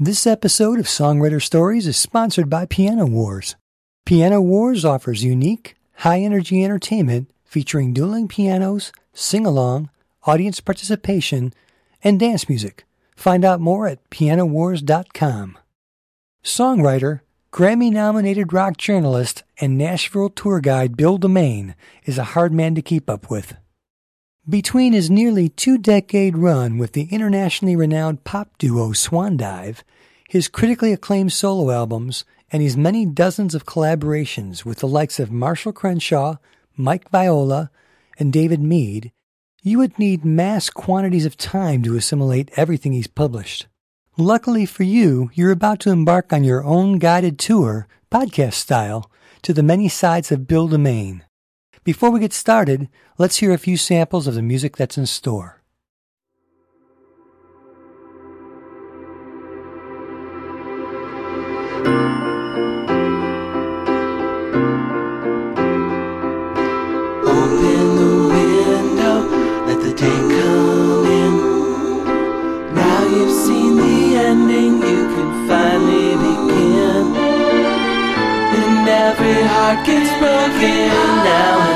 This episode of Songwriter Stories is sponsored by Piano Wars. Piano Wars offers unique, high energy entertainment featuring dueling pianos, sing along, audience participation, and dance music. Find out more at pianowars.com. Songwriter, Grammy nominated rock journalist, and Nashville tour guide Bill DeMain is a hard man to keep up with. Between his nearly two decade run with the internationally renowned pop duo Swandive, his critically acclaimed solo albums, and his many dozens of collaborations with the likes of Marshall Crenshaw, Mike Viola, and David Mead, you would need mass quantities of time to assimilate everything he's published. Luckily for you, you're about to embark on your own guided tour, podcast style, to the many sides of Bill DeMain. Before we get started, let's hear a few samples of the music that's in store. Open the window, let the day come in. Now you've seen the ending, you can finally begin. And every heart gets broken now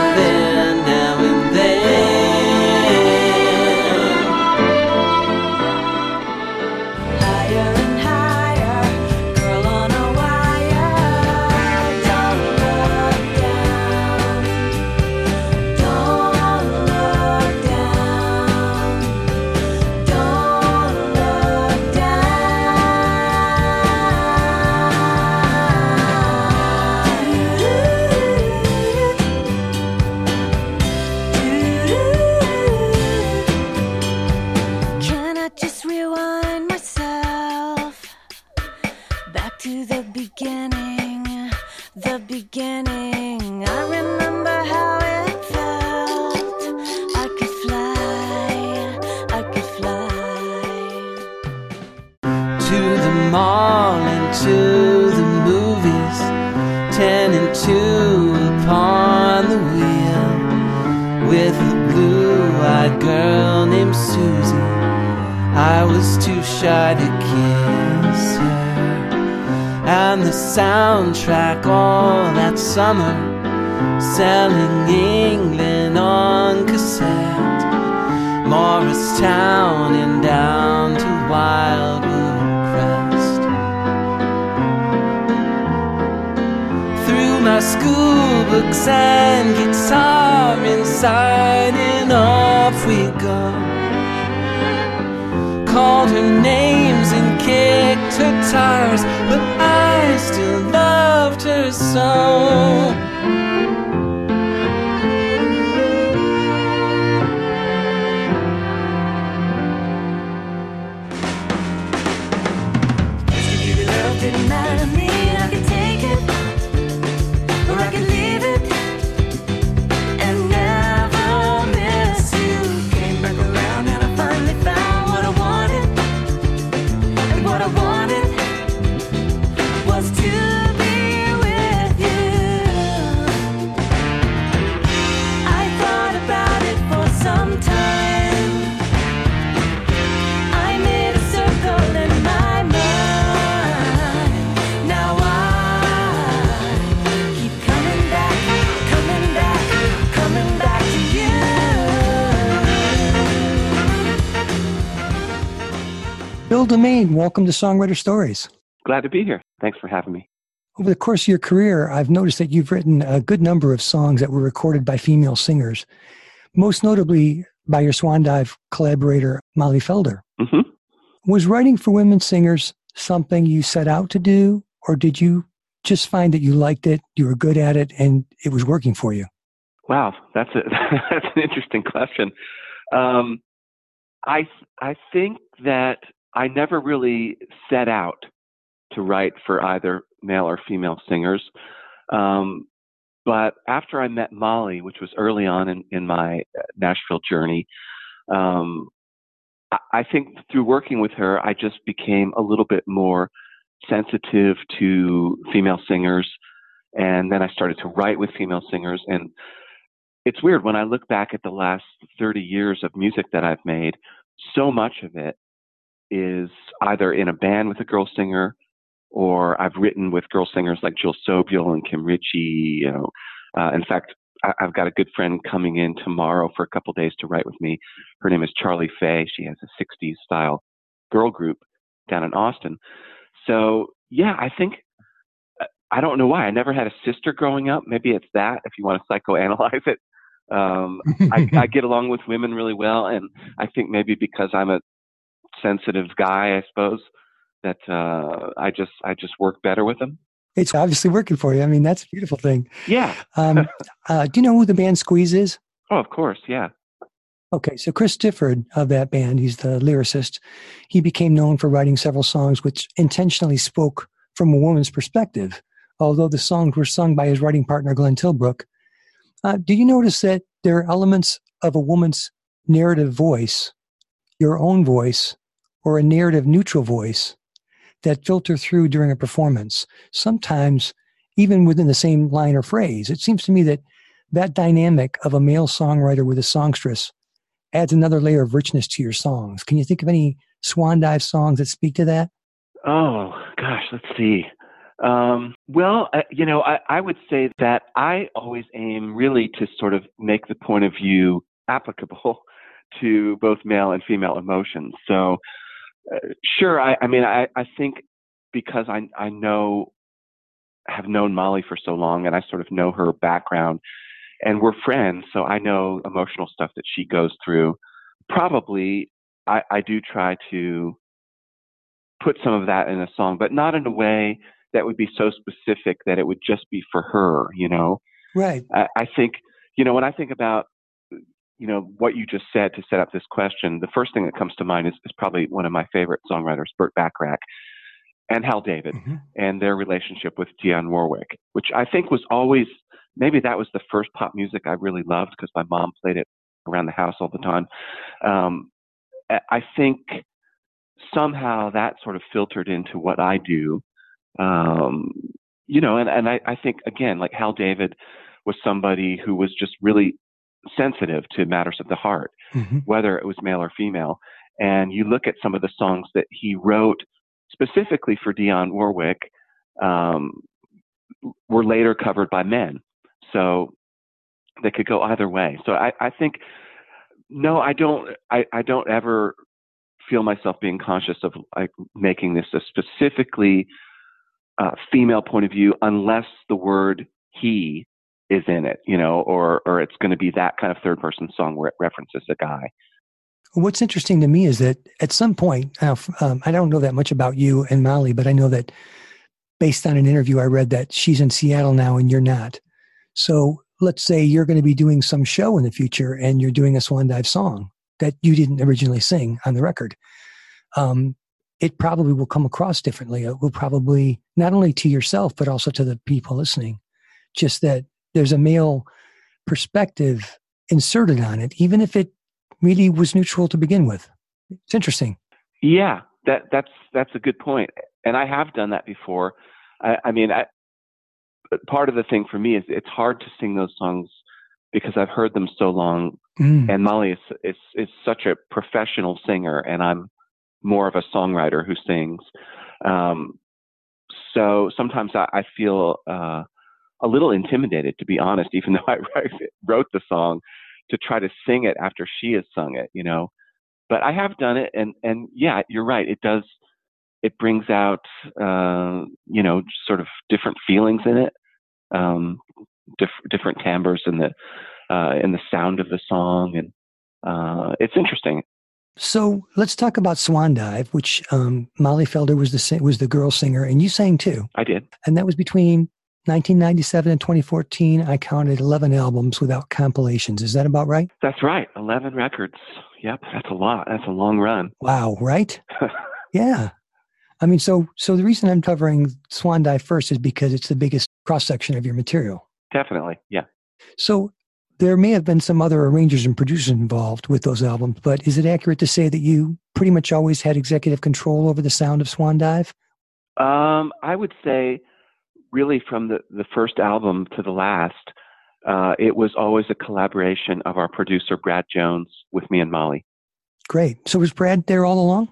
I was too shy to kiss her, and the soundtrack all that summer, selling England on cassette. Morristown and down to Wildwood Crest. Through my school books and guitar inside and off we go. Called her names and kicked her tires, but I still loved her so. DeMain, welcome to Songwriter Stories. Glad to be here. Thanks for having me. Over the course of your career, I've noticed that you've written a good number of songs that were recorded by female singers, most notably by your Swan Dive collaborator, Molly Felder. hmm Was writing for women singers something you set out to do, or did you just find that you liked it, you were good at it, and it was working for you? Wow, that's a that's an interesting question. Um, I I think that I never really set out to write for either male or female singers. Um, but after I met Molly, which was early on in, in my uh, Nashville journey, um, I, I think through working with her, I just became a little bit more sensitive to female singers. And then I started to write with female singers. And it's weird when I look back at the last 30 years of music that I've made, so much of it is either in a band with a girl singer or I've written with girl singers like Jill Sobule and Kim Richey. You know, uh, in fact, I, I've got a good friend coming in tomorrow for a couple days to write with me. Her name is Charlie Faye. She has a 60s style girl group down in Austin. So yeah, I think uh, I don't know why I never had a sister growing up. Maybe it's that if you want to psychoanalyze it. Um, I, I get along with women really well, and I think maybe because I'm a sensitive guy, I suppose that uh, I just I just work better with them. It's obviously working for you. I mean, that's a beautiful thing. Yeah. Um, uh, do you know who the band Squeeze is? Oh, of course. Yeah. Okay, so Chris Difford of that band, he's the lyricist. He became known for writing several songs which intentionally spoke from a woman's perspective, although the songs were sung by his writing partner, Glenn Tilbrook. Uh, do you notice that there are elements of a woman's narrative voice, your own voice, or a narrative neutral voice that filter through during a performance, sometimes even within the same line or phrase? It seems to me that that dynamic of a male songwriter with a songstress adds another layer of richness to your songs. Can you think of any Swan Dive songs that speak to that? Oh gosh, let's see. Um, well, uh, you know, I, I would say that I always aim really to sort of make the point of view applicable to both male and female emotions. So, uh, sure, I, I mean, I, I think because I, I know, have known Molly for so long and I sort of know her background and we're friends, so I know emotional stuff that she goes through. Probably, I, I do try to put some of that in a song, but not in a way that would be so specific that it would just be for her, you know? Right. I, I think, you know, when I think about, you know, what you just said to set up this question, the first thing that comes to mind is, is probably one of my favorite songwriters, Burt Bacharach, and Hal David, hmm and their relationship with Dionne Warwick, which I think was always, maybe that was the first pop music I really loved because my mom played it around the house all the time. Um, I I think somehow that sort of filtered into what I do. Um, you know, and, and I, I think again, like Hal David was somebody who was just really sensitive to matters of the heart, hmm whether it was male or female. And you look at some of the songs that he wrote specifically for Dionne Warwick, um, were later covered by men. So they could go either way. So I, I think, no, I don't, I, I don't ever feel myself being conscious of like making this a specifically uh, female point of view unless the word he is in it, you know, or, or it's going to be that kind of third person song where it references a guy. What's interesting to me is that at some point, um, I don't know that much about you and Molly, but I know that based on an interview I read that she's in Seattle now and you're not. So let's say you're going to be doing some show in the future and you're doing a Swan Dive song that you didn't originally sing on the record. Um, it probably will come across differently. It will probably not only to yourself, but also to the people listening. Just that there's a male perspective inserted on it, even if it really was neutral to begin with. It's interesting. Yeah, that that's that's a good point, and I have done that before. I, I mean, I, part of the thing for me is it's hard to sing those songs because I've heard them so long, Mm. and Molly is is is such a professional singer, and I'm more of a songwriter who sings. Um, so sometimes I, I feel uh, a little intimidated, to be honest, even though I wrote the song to try to sing it after she has sung it, you know. But I have done it, and and yeah, you're right. It does. It brings out, uh, you know, sort of different feelings in it, um, diff- different timbres in the uh, in the sound of the song, and uh, it's interesting. So let's talk about Swan Dive, which um, Molly Felder was the was the girl singer, and you sang too. I did. And that was between 1997 and 2014. I counted 11 albums without compilations. Is that about right? That's right. Eleven records. Yep, that's a lot. That's a long run. Wow, right? Yeah. I mean, so so the reason I'm covering Swan Dive first is because it's the biggest cross section of your material. Definitely. Yeah. So there may have been some other arrangers and producers involved with those albums, but is it accurate to say that you pretty much always had executive control over the sound of Swan Dive? Um, I would say, really, from the, the first album to the last, uh, it was always a collaboration of our producer, Brad Jones, with me and Molly. Great. So was Brad there all along?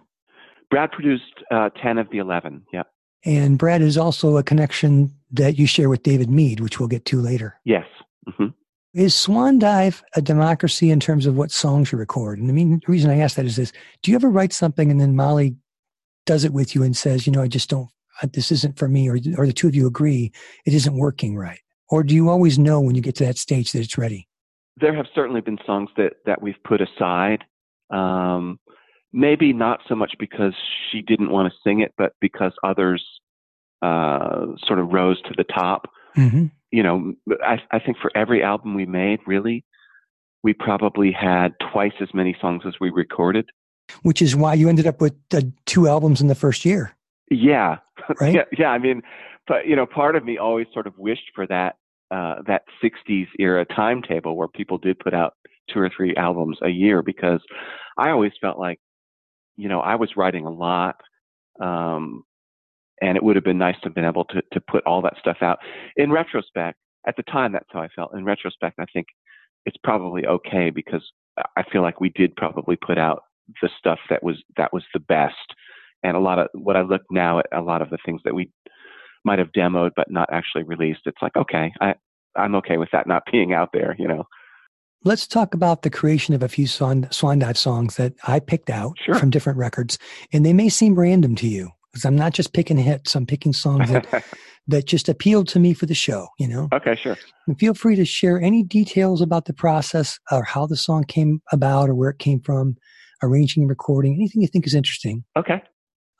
Brad produced uh, 10 of the 11. Yeah. And Brad is also a connection that you share with David Mead, which we'll get to later. Yes. hmm Is Swan Dive a democracy in terms of what songs you record? And I mean, the reason I ask that is this do you ever write something and then Molly does it with you and says, you know, I just don't, this isn't for me, or, or the two of you agree it isn't working right? Or do you always know when you get to that stage that it's ready? There have certainly been songs that, that we've put aside. Um, maybe not so much because she didn't want to sing it, but because others uh, sort of rose to the top. Mm-hmm. You know, I, I think for every album we made, really, we probably had twice as many songs as we recorded. Which is why you ended up with uh, two albums in the first year, Yeah, right? yeah, yeah. I mean, but you know, part of me always sort of wished for that uh, that '60s era timetable where people did put out two or three albums a year because I always felt like, you know, I was writing a lot, um, and it would have been nice to have been able to to put all that stuff out. In retrospect, at the time, that's how I felt. In retrospect, I think it's probably okay because I feel like we did probably put out the stuff that was that was the best and a lot of what I look now at a lot of the things that we might have demoed but not actually released, it's like, okay, I, I'm okay with that not being out there, you know. Let's talk about the creation of a few Swan, Swan Dive songs that I picked out Sure. from different records. And they may seem random to you because I'm not just picking hits, I'm picking songs that, that just appealed to me for the show, you know? okay, sure. And feel free to share any details about the process or how the song came about or where it came from, arranging and recording, anything you think is interesting. Okay.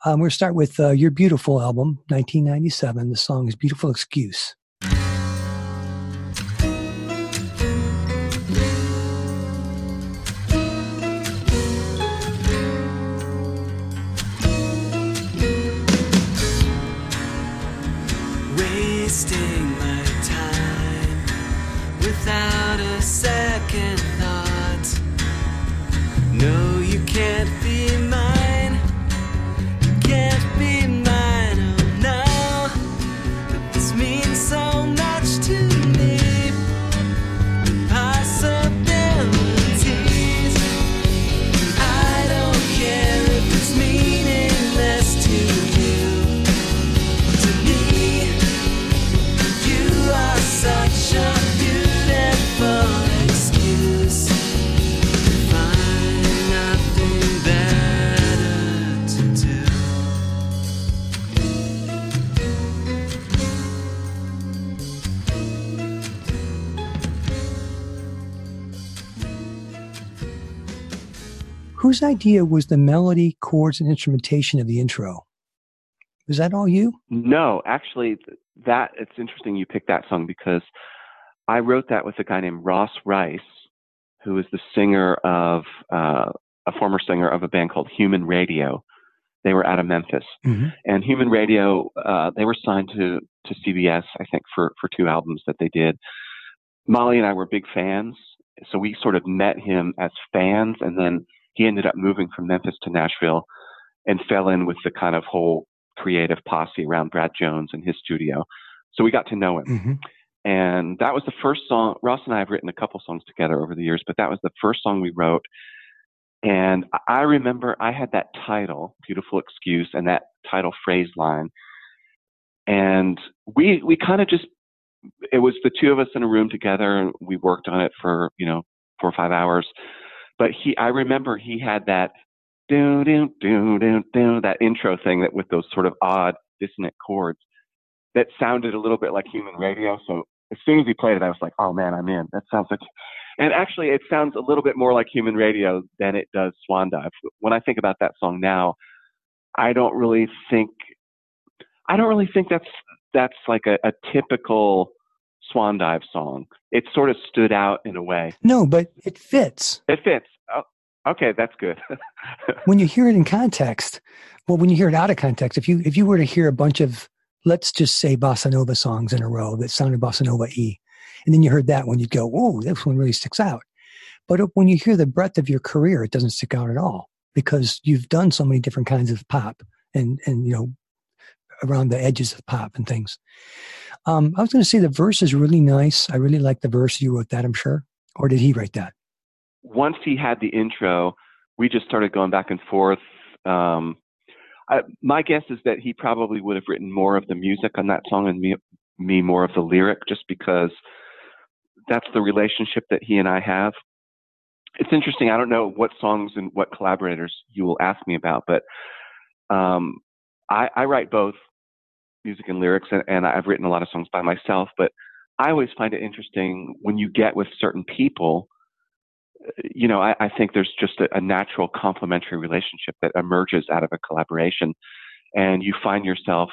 Um, we're going to start with uh, You're Beautiful album, 1997. The song is Beautiful Excuse. So much Whose idea was the melody, chords, and instrumentation of the intro? Was that all you? No, actually, th- that it's interesting you picked that song because I wrote that with a guy named Ross Rice, who is the singer of uh, a former singer of a band called Human Radio. They were out of Memphis, Mhm. and Human Radio uh, they were signed to to CBS, I think, for for two albums that they did. Molly and I were big fans, so we sort of met him as fans, and then he ended up moving from Memphis to Nashville and fell in with the kind of whole creative posse around Brad Jones and his studio. So we got to know him. Mhm. And that was the first song. Ross and I have written a couple songs together over the years, but that was the first song we wrote. And I- I remember I had that title, Beautiful Excuse, and that title phrase line. And we we kind of just it was the two of us in a room together and we worked on it for, you know, four or five hours. But he I remember he had that do do do do do that intro thing that with those sort of odd dissonant chords that sounded a little bit like human radio. So as soon as he played it, I was like, oh man, I'm in. That sounds like, and actually, it sounds a little bit more like human radio than it does Swan Dive. When I think about that song now, I don't really think, I don't really think that's that's like a, a typical Swan Dive song. It sort of stood out in a way. No, but it fits. It fits. Oh, okay, that's good. when you hear it in context, well, when you hear it out of context, if you if you were to hear a bunch of let's just say bossa nova songs in a row that sounded bossa nova e, and then you heard that one, you'd go, "Whoa, this one really sticks out." But when you hear the breadth of your career, it doesn't stick out at all because you've done so many different kinds of pop and and you know around the edges of pop and things. Um, I was going to say the verse is really nice. I really like the verse. You wrote that, I'm sure, or did he write that? once he had the intro, we just started going back and forth. Um, I, my guess is that he probably would have written more of the music on that song and me, me more of the lyric, just because that's the relationship that he and I have. It's interesting. I don't know what songs and what collaborators you will ask me about, but um, I, I write both music and lyrics, and, and I've written a lot of songs by myself. But I always find it interesting when you get with certain people. You know, I, I think there's just a, a natural complementary relationship that emerges out of a collaboration, and you find yourself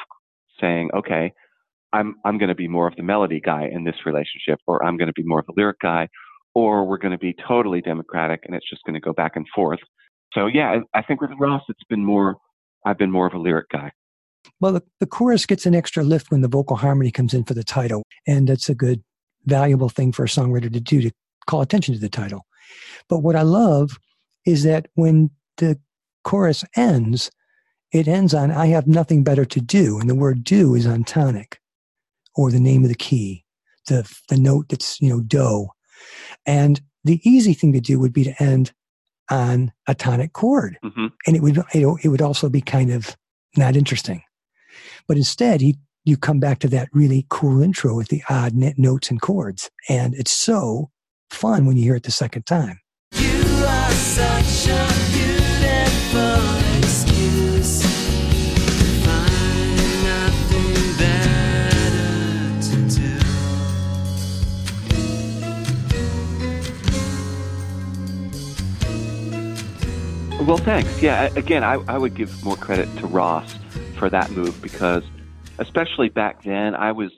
saying, "Okay, I'm I'm going to be more of the melody guy in this relationship, or I'm going to be more of the lyric guy, or we're going to be totally democratic, and it's just going to go back and forth." So yeah, I, I think with Ross, it's been more. I've been more of a lyric guy. Well, the, the chorus gets an extra lift when the vocal harmony comes in for the title, and that's a good, valuable thing for a songwriter to do to call attention to the title. But what I love is that when the chorus ends, it ends on "I have nothing better to do," and the word "do" is on tonic, or the name of the key, the the note that's you know do, and the easy thing to do would be to end on a tonic chord hmm and it would you know, it would also be kind of not interesting. But instead, he you come back to that really cool intro with the odd net notes and chords, and it's so fun when you hear it the second time. You are such a beautiful excuse. Find nothing better to do. Well, thanks. Yeah, again, I, I would give more credit to Ross for that move because, especially back then, I was,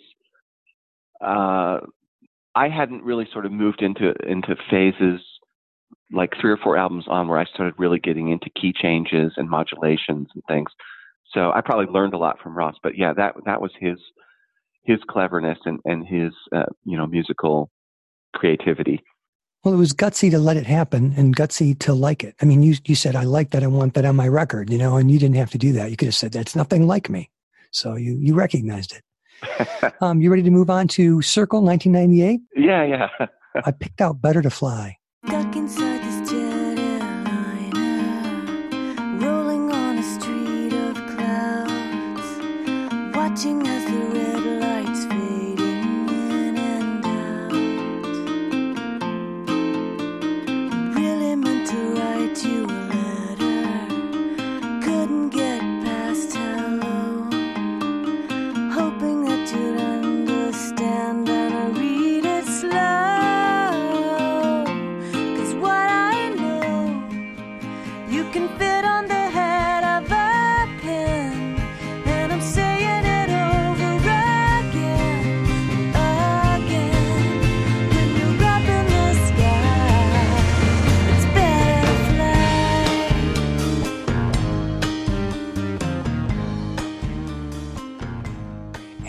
uh, I hadn't really sort of moved into into phases like three or four albums on where I started really getting into key changes and modulations and things. So I probably learned a lot from Ross. But yeah, that that was his his cleverness and and his uh, you know musical creativity. Well, it was gutsy to let it happen and gutsy to like it. I mean, you you said I like that, I want that on my record, you know, and you didn't have to do that. You could have said that's nothing like me. So you you recognized it. Um, you ready to move on to Circle 1998? yeah, yeah. I picked out Better to Fly.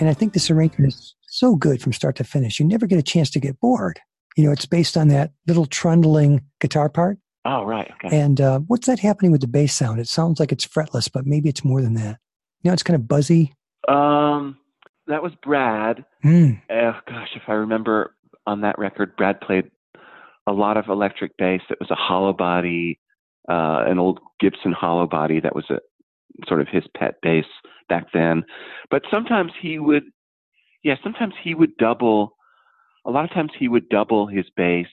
And I think this arrangement is so good from start to finish. You never get a chance to get bored. You know, it's based on that little trundling guitar part. oh, right. Okay. And uh, what's that happening with the bass sound? It sounds like it's fretless, but maybe it's more than that. You know, it's kind of buzzy. Um, that was Brad. Mm. Oh gosh, if I remember on that record, Brad played a lot of electric bass. It was a hollow body, uh, an old Gibson hollow body that was a sort of his pet bass back then. But sometimes he would, yeah, sometimes he would double. A lot of times he would double his bass,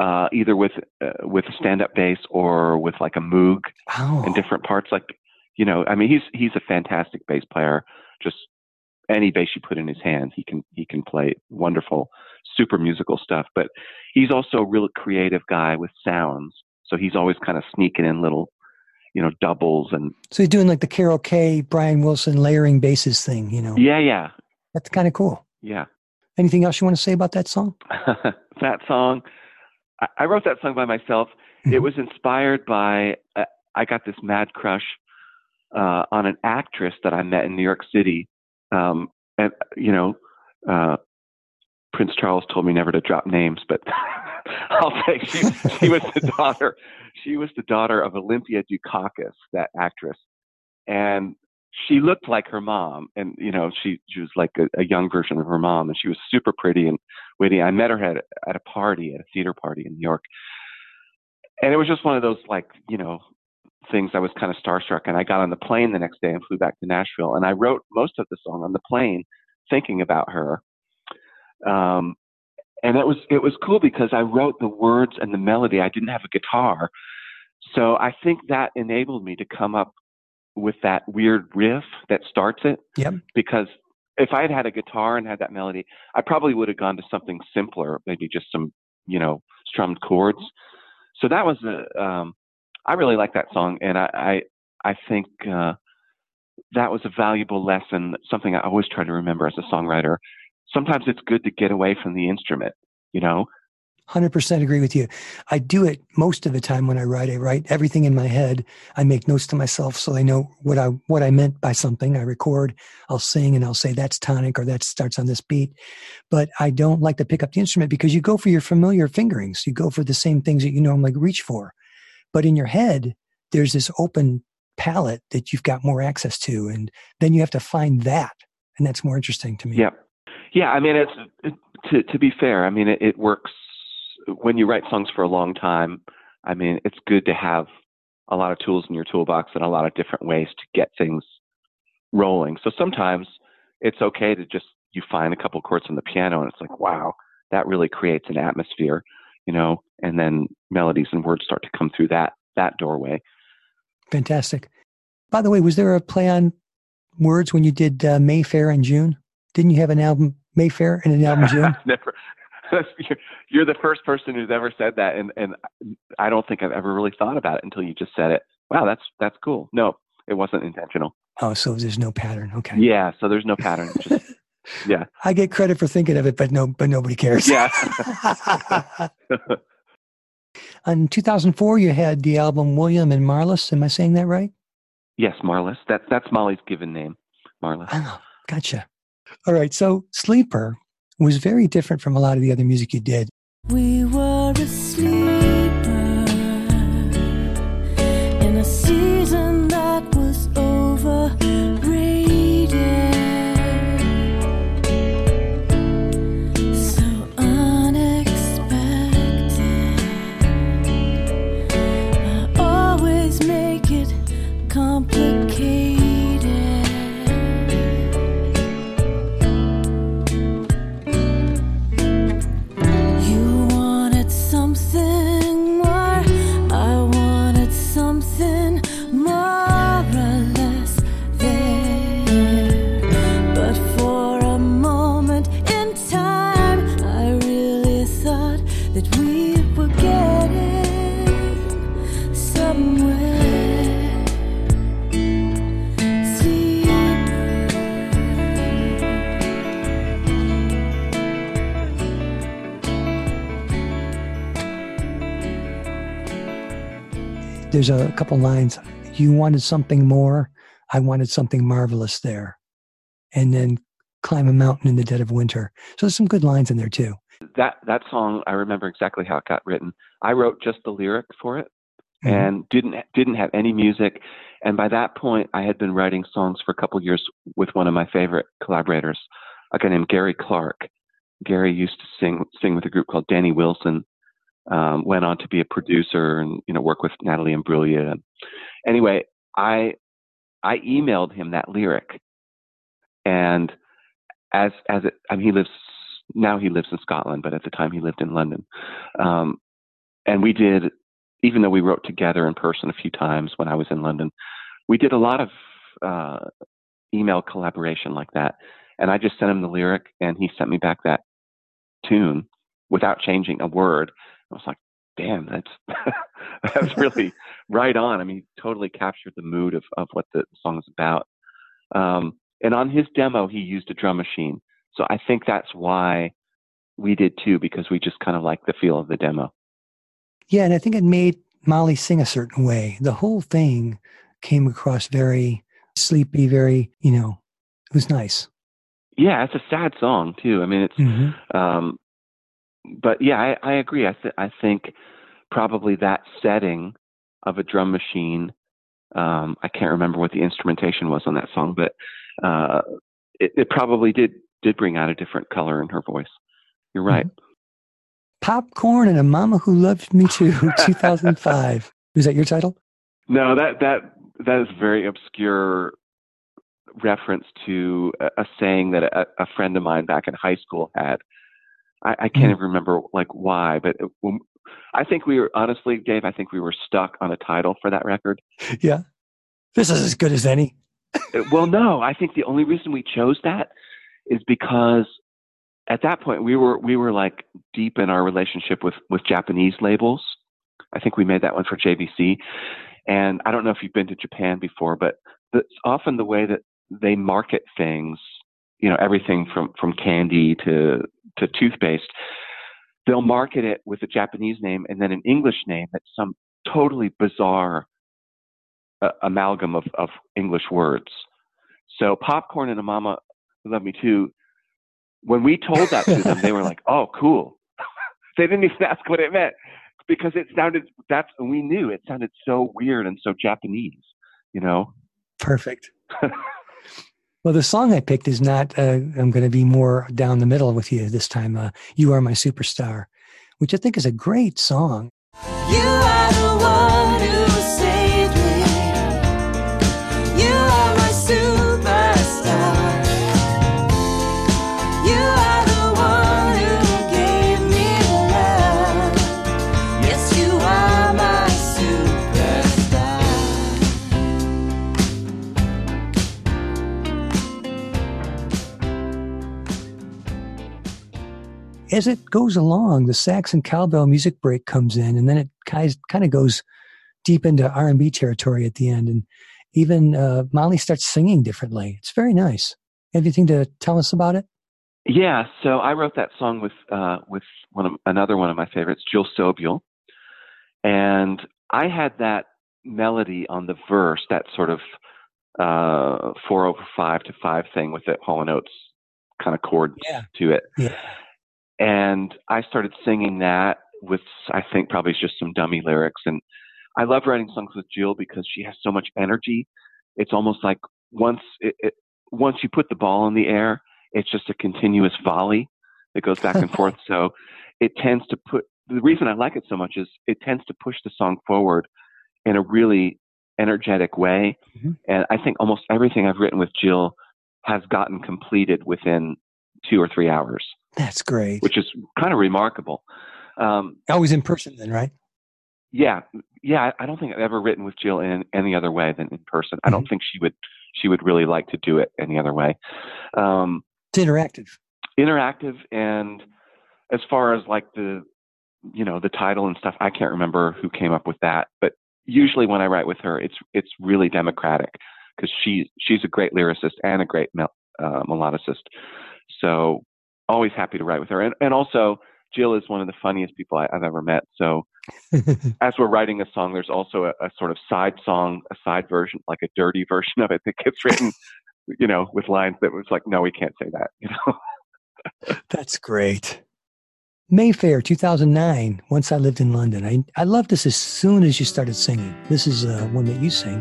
uh, either with uh, with a stand-up bass or with like a Moog Oh, in different parts. Like, you know, I mean, he's he's a fantastic bass player. Just any bass you put in his hands, he can he can play wonderful, super musical stuff. But he's also a real creative guy with sounds. So he's always kind of sneaking in little, you know, doubles and so he's doing like the Carol Kaye, Brian Wilson layering basses thing. You know, yeah, yeah, that's kind of cool. yeah. Anything else you want to say about that song? that song, I, I wrote that song by myself. It was inspired by uh, I got this mad crush uh, on an actress that I met in New York City, um, and you know, uh, Prince Charles told me never to drop names, but I'll say she, she was the daughter. She was the daughter of Olympia Dukakis, that actress, and she looked like her mom. And you know, she she was like a, a young version of her mom, and she was super pretty and witty. I met her at at a party, at a theater party in New York, and it was just one of those like you know things, I was kind of starstruck, and I got on the plane the next day and flew back to Nashville, and I wrote most of the song on the plane, thinking about her. Um, and it was it was cool because I wrote the words and the melody. I didn't have a guitar, so I think that enabled me to come up with that weird riff that starts it. Yep. Because if I had had a guitar and had that melody, I probably would have gone to something simpler, maybe just some you know strummed chords. So that was a um, I really like that song, and I I, I think uh, that was a valuable lesson. Something I always try to remember as a songwriter. Sometimes it's good to get away from the instrument. You know, 100% agree with you. I do it most of the time when I write. I write everything in my head. I make notes to myself so I know what I what I meant by something. I record, I'll sing and I'll say that's tonic or that starts on this beat. But I don't like to pick up the instrument because you go for your familiar fingerings. You go for the same things that you normally reach for. But in your head, there's this open palette that you've got more access to and then you have to find that and that's more interesting to me. Yeah. Yeah, I mean, it's it, to to be fair. I mean, it, it works when you write songs for a long time. I mean, it's good to have a lot of tools in your toolbox and a lot of different ways to get things rolling. So sometimes it's okay to just you find a couple chords on the piano and it's like, wow, that really creates an atmosphere, you know, and then melodies and words start to come through that that doorway. Fantastic. By the way, was there a play on words when you did uh, Mayfair in June? Didn't you have an album Mayfair and an album June? Never. You're- You're the first person who's ever said that, and and I don't think I've ever really thought about it until you just said it. Wow, that's that's cool. No, it wasn't intentional. Oh, so there's no pattern. Okay. Yeah, so there's no pattern. Just yeah, I get credit for thinking of it, but no, but nobody cares. yeah. In 2004, you had the album William and Marlis. Am I saying that right? yes, Marlis. That's that's Molly's given name, Marlis. Oh, gotcha. All right. So Sleeper was very different from a lot of the other music you did. We were a There's a couple lines. You wanted something more. I wanted something marvelous there. And then climb a mountain in the dead of winter. So there's some good lines in there too. That that song, I remember exactly how it got written. I wrote just the lyric for it, Mhm. and didn't didn't have any music. And by that point, I had been writing songs for a couple of years with one of my favorite collaborators, a guy named Gary Clark. Gary used to sing sing with a group called Danny Wilson. Um, went on to be a producer and you know work with Natalie Imbruglia. Anyway, I I emailed him that lyric, and as as it, I mean, he lives now he lives in Scotland, but at the time he lived in London. Um, and we did, even though we wrote together in person a few times when I was in London, we did a lot of uh, email collaboration like that. And I just sent him the lyric, and he sent me back that tune without changing a word. I was like, "Damn, that's that's really right on." I mean, totally captured the mood of of what the song is about. Um, and on his demo, he used a drum machine. So I think that's why we did too, because we just kind of like the feel of the demo. Yeah, and I think it made Molly sing a certain way. The whole thing came across very sleepy, very, you know, it was nice. Yeah, it's a sad song too. I mean, it's, hmm um, but yeah, I, I agree. I, th- I think probably that setting of a drum machine. Um, I can't remember what the instrumentation was on that song, but uh, it, it probably did did bring out a different color in her voice. You're right. Popcorn and a Mama Who Loved Me Too, 2005. Was that your title? No, that that that is very obscure reference to a, a saying that a, a friend of mine back in high school had. I, I can't Mm. even remember like why, but it, when, I think we were honestly, Dave. I think we were stuck on a title for that record. Yeah. This is as good as any. Uh, well, no, I think the only reason we chose that is because at that point we were we were like deep in our relationship with with Japanese labels. I think we made that one for JVC, and I don't know if you've been to Japan before, but that's often the way that they market things. You know, everything from from candy to to toothpaste. They'll market it with a Japanese name and then an English name that's some totally bizarre uh, amalgam of, of English words. So popcorn and a mama love me too. When we told that to them, they were like, "Oh, cool." they didn't even ask what it meant because it sounded. That's we knew it sounded so weird and so Japanese. You know. Perfect. well, the song I picked is not, uh, I'm going to be more down the middle with you this time. Uh, you Are My Superstar, which I think is a great song. You are As it goes along, the sax and cowbell music break comes in, and then it kind of goes deep into R&B territory at the end. And even uh, Molly starts singing differently. It's very nice. Anything to tell us about it? Yeah, so I wrote that song with uh, with one of another one of my favorites, Jill Sobule, and I had that melody on the verse, that sort of uh, four over five to five thing with the Hall and Oates kind of chord Yeah. to it, Yeah. And I started singing that with I think probably just some dummy lyrics, and I love writing songs with Jill because she has so much energy. It's almost like once it, it once you put the ball in the air, it's just a continuous volley that goes back and forth. So it tends to put the reason I like it so much is it tends to push the song forward in a really energetic way. Mhm. And I think almost everything I've written with Jill has gotten completed within two or three hours, That's great. which is kind of remarkable. Um, Always in person then, right? yeah, yeah. I don't think I've ever written with Jill in any other way than in person. I don't think she would she would really like to do it any other way. Um, It's interactive. interactive and as far as like the you know the title and stuff i can't remember who came up with that but usually when i write with her it's it's really democratic because she she's a great lyricist and a great mel- uh, melodicist so always happy to write with her and and also jill is one of the funniest people I, i've ever met so as we're writing a song there's also a, a sort of side song a side version like a dirty version of it that gets written you know with lines that was like no we can't say that you know That's great. Mayfair 2009, Once I Lived in London. I, I loved this as soon as you started singing. This is uh, one that you sing.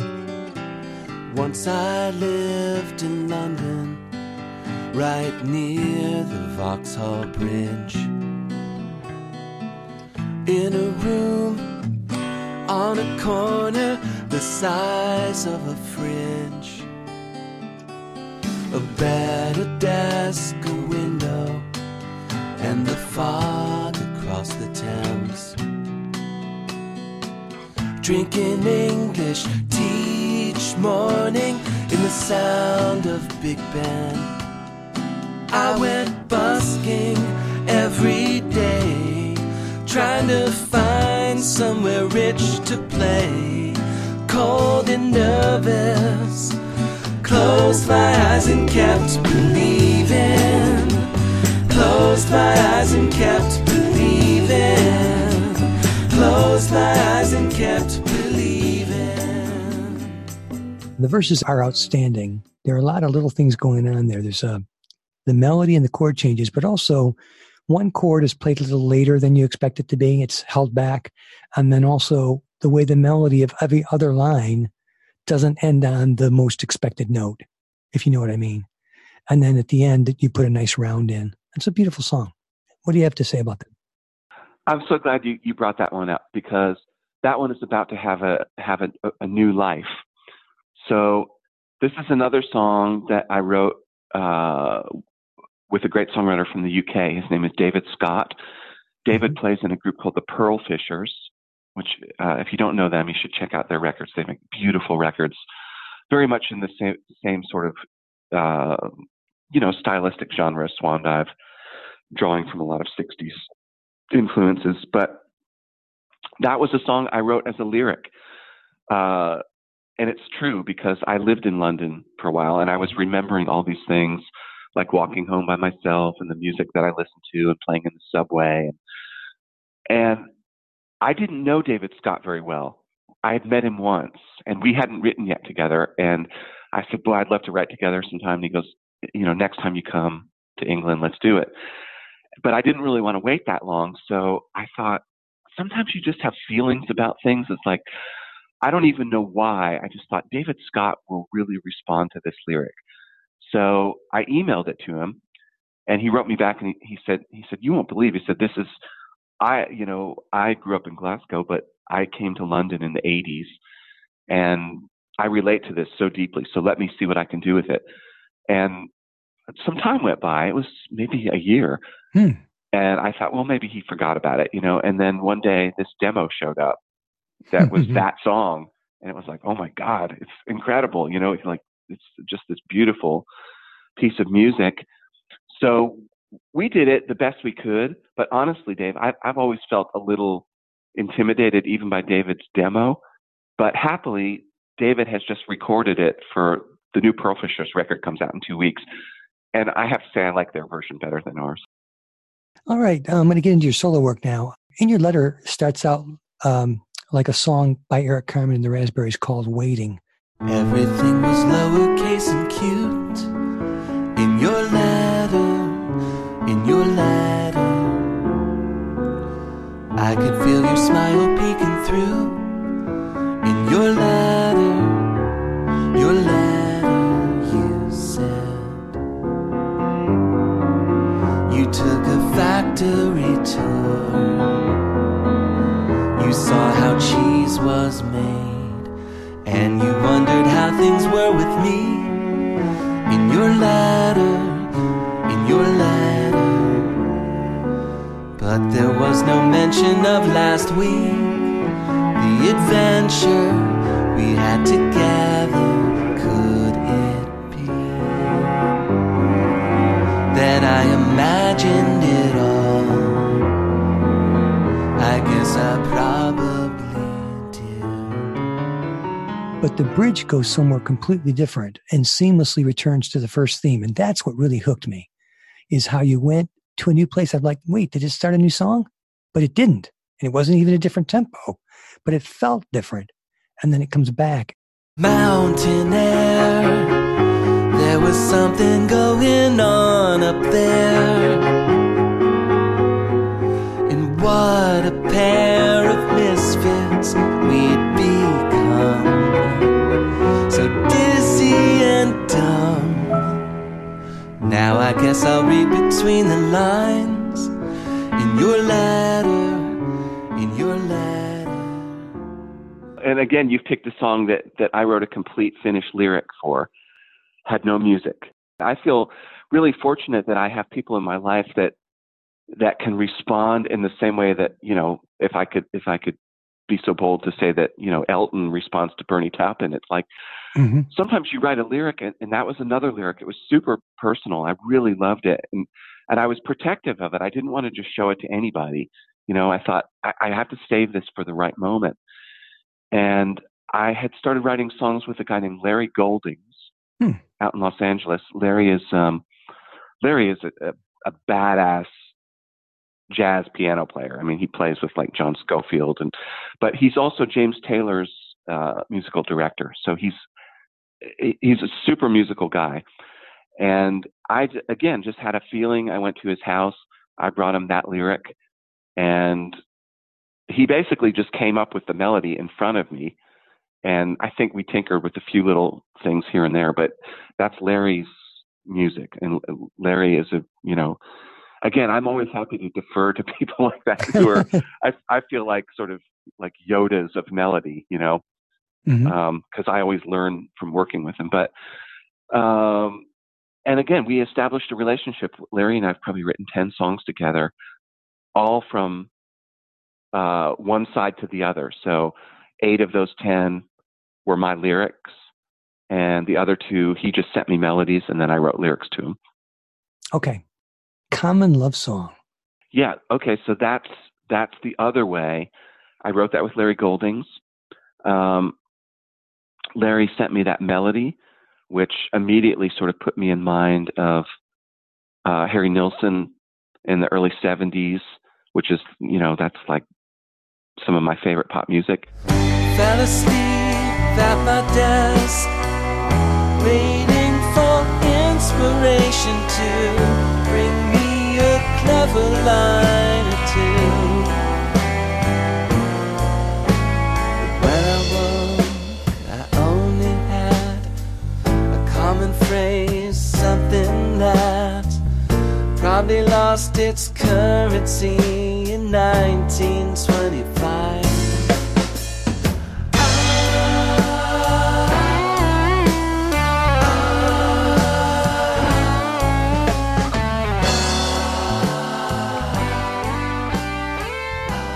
Once I lived in London, right near the Vauxhall Bridge. In a room on a corner the size of a fridge. A bed, a desk, a window, and the fog across the Thames. Drinking English tea each morning in the sound of Big Ben. I went busking every day, trying to find somewhere rich to play. Cold and nervous, closed my eyes and kept believing. Closed my eyes and kept believing. Closed my eyes and kept believing. The verses are outstanding. There are a lot of little things going on there. There's uh, the melody and the chord changes, but also one chord is played a little later than you expect it to be. It's held back. And then also the way the melody of every other line doesn't end on the most expected note, if you know what I mean. And then at the end, you put a nice round in. It's a beautiful song. What do you have to say about that? I'm so glad you, you brought that one up because that one is about to have a have a, a new life. So this is another song that I wrote uh, with a great songwriter from the UK. His name is David Scott. David plays in a group called the Pearl Fishers, which, uh, if you don't know them, you should check out their records. They make beautiful records, very much in the same same sort of uh, you know stylistic genre as Swan Dive, drawing from a lot of '60s influences. But that was a song I wrote as a lyric. Uh, and it's true because I lived in London for a while and I was remembering all these things like walking home by myself and the music that I listened to and playing in the subway. And, and I didn't know David Scott very well. I had met him once and we hadn't written yet together. And I said, Boy, I'd love to write together sometime. And he goes, You know, next time you come to England, let's do it. But I didn't really want to wait that long. So I thought, sometimes you just have feelings about things. It's like, I don't even know why. I just thought David Scott will really respond to this lyric. So I emailed it to him and he wrote me back and he, he said, he said, you won't believe, he said, this is, I, you know, I grew up in Glasgow, but I came to London in the 80s and I relate to this so deeply. So let me see what I can do with it. And some time went by. It was maybe a year. Hmm. And I thought, well, maybe he forgot about it, you know. And then one day this demo showed up that was that song. And it was like, oh my God, it's incredible. You know, it's like, it's just this beautiful piece of music. So we did it the best we could. But honestly, Dave, I've, I've always felt a little intimidated even by David's demo. But happily, David has just recorded it for the new Pearl Fishers record comes out in two weeks. And I have to say, I like their version better than ours. All right, I'm going to get into your solo work now. In your letter starts out um, like a song by Eric Carmen and the Raspberries called "Waiting." Everything was lowercase and cute Goes somewhere completely different and seamlessly returns to the first theme. And that's what really hooked me is how you went to a new place. I'm like, wait, did it start a new song? But it didn't. And it wasn't even a different tempo, but it felt different. And then it comes back. Mountain air, there was something going on up there. And what a pair of misfits we'd Now I guess I'll read between the lines in your letter, in your letter. and again, you've picked a song that, that I wrote a complete finished lyric for, had no music. I feel really fortunate that I have people in my life that that can respond in the same way that you know, if I could if I could be so bold to say that you know Elton responds to Bernie Taupin, it's like hmm sometimes you write a lyric and, and that was another lyric. It was super personal. I really loved it, and and I was protective of it. I didn't want to just show it to anybody. You know, I thought I, I have to save this for the right moment. And I had started writing songs with a guy named Larry Goldings Hmm. out in Los Angeles. Larry is um, Larry is a, a, a badass jazz piano player. I mean, he plays with like John Scofield, and but he's also James Taylor's uh, musical director. So he's he's a super musical guy. And I, again just had a feeling. I went to his house. I brought him that lyric, and he basically just came up with the melody in front of me. And I think we tinkered with a few little things here and there, but that's Larry's music. And Larry is a, you know, again, I'm always happy to defer to people like that who are, I, I feel like sort of like Yodas of melody, you know, Because I always learn from working with him. But um, and again, we established a relationship. Larry and I've probably written ten songs together, all from uh, one side to the other. So eight of those ten were my lyrics, and the other two he just sent me melodies, and then I wrote lyrics to him. Okay. Common love song. Yeah. Okay. So that's that's the other way. I wrote that with Larry Goldings. Um, Larry sent me that melody, which immediately sort of put me in mind of uh, Harry Nilsson in the early '70s, which is you know that's like some of my favorite pop music. Fell asleep at my desk, waiting for inspiration to bring me a clever line probably lost its currency in 1925.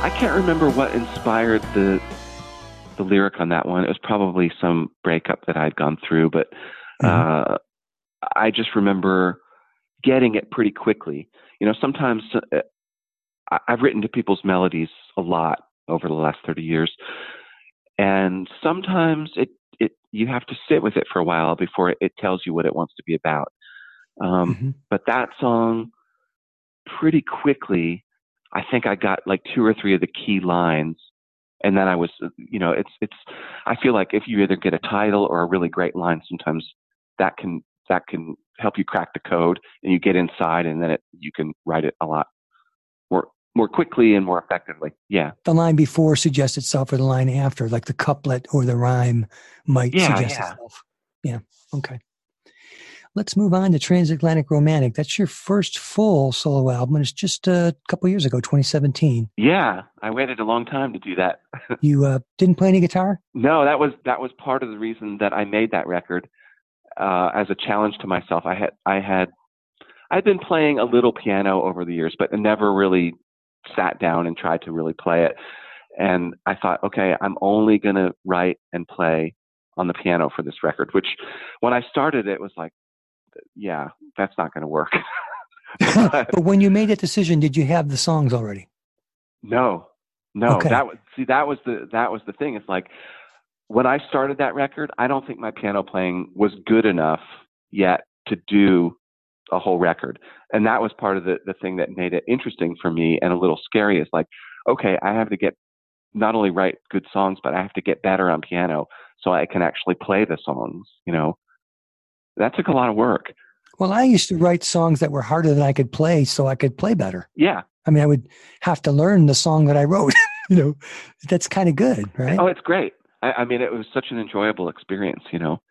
I can't remember what inspired the the lyric on that one. It was probably some breakup that I'd gone through, but uh, I just remember getting it pretty quickly. You know, sometimes uh, I've written to people's melodies a lot over the last thirty years, and sometimes it it you have to sit with it for a while before it, it tells you what it wants to be about. Um, Mhm. but that song pretty quickly i think i got like two or three of the key lines and then i was you know it's it's i feel like if you either get a title or a really great line sometimes that can that can help you crack the code and you get inside and then it you can write it a lot more more quickly and more effectively yeah The line before suggests itself or the line after, like the couplet or the rhyme might Yeah, suggest yeah. itself. Yeah. Okay. Let's move on to Transatlantic Romantic. That's your first full solo album, and it's just a couple years ago, 2017. yeah i waited a long time to do that You uh, didn't play any guitar? No, that was that was part of the reason that I made that record uh, as a challenge to myself. I had I had I'd been playing a little piano over the years, but never really sat down and tried to really play it. And I thought, okay, I'm only gonna write and play on the piano for this record. Which, when I started, it was like, yeah, that's not gonna work. but when you made that decision, did you have the songs already? No, no. Okay. That was see. That was the that was the thing. It's like when I started that record, I don't think my piano playing was good enough yet to do a whole record, and that was part of the the thing that made it interesting for me and a little scary. Is like, okay, I have to get not only write good songs, but I have to get better on piano so I can actually play the songs. You know, that took a lot of work. Well, I used to write songs that were harder than I could play so I could play better. Yeah. I mean, I would have to learn the song that I wrote. you know, that's kind of good, right? Oh, it's great. I, I mean, it was such an enjoyable experience. You know.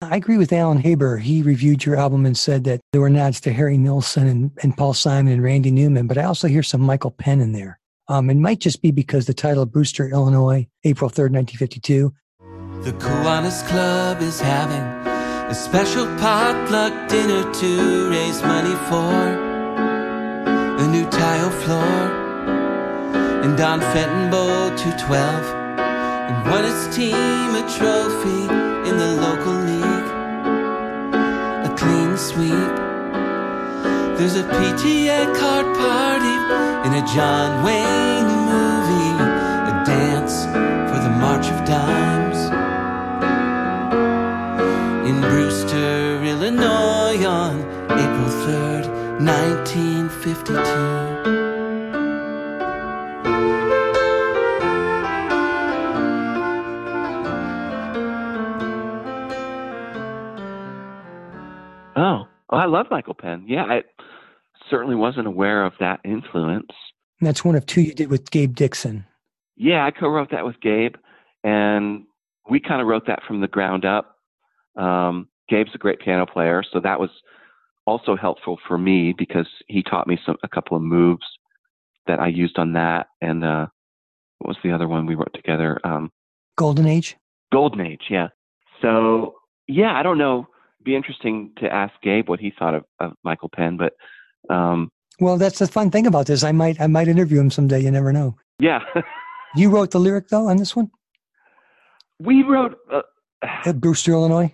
I agree with Alan Haber. He reviewed your album and said that there were nods to Harry Nilsson and, and Paul Simon and Randy Newman, but I also hear some Michael Penn in there. Um, it might just be because the title of Brewster, Illinois, April 3rd, 1952. The Kiwanis Club is having a special potluck dinner to raise money for a new tile floor. And Don Fenton bowled 212 and won his team a trophy in the local league. A clean sweep. There's a PTA card party in a John Wayne movie, a dance for the March of Dimes in Brewster, Illinois on April 3rd, 1952. I love Michael Penn. Yeah, I certainly wasn't aware of that influence. And that's one of two you did with Gabe Dixon. Yeah, I co-wrote that with Gabe, and we kind of wrote that from the ground up. Um, Gabe's a great piano player, so that was also helpful for me because he taught me some a couple of moves that I used on that, and uh, what was the other one we wrote together? Um, Golden Age. Golden Age, yeah. So yeah, I don't know. Be interesting to ask Gabe what he thought of, of Michael Penn, but um, Well, that's the fun thing about this. I might I might interview him someday. You never know. yeah, You wrote the lyric though on this one, we wrote. Uh, at Brewster, Illinois.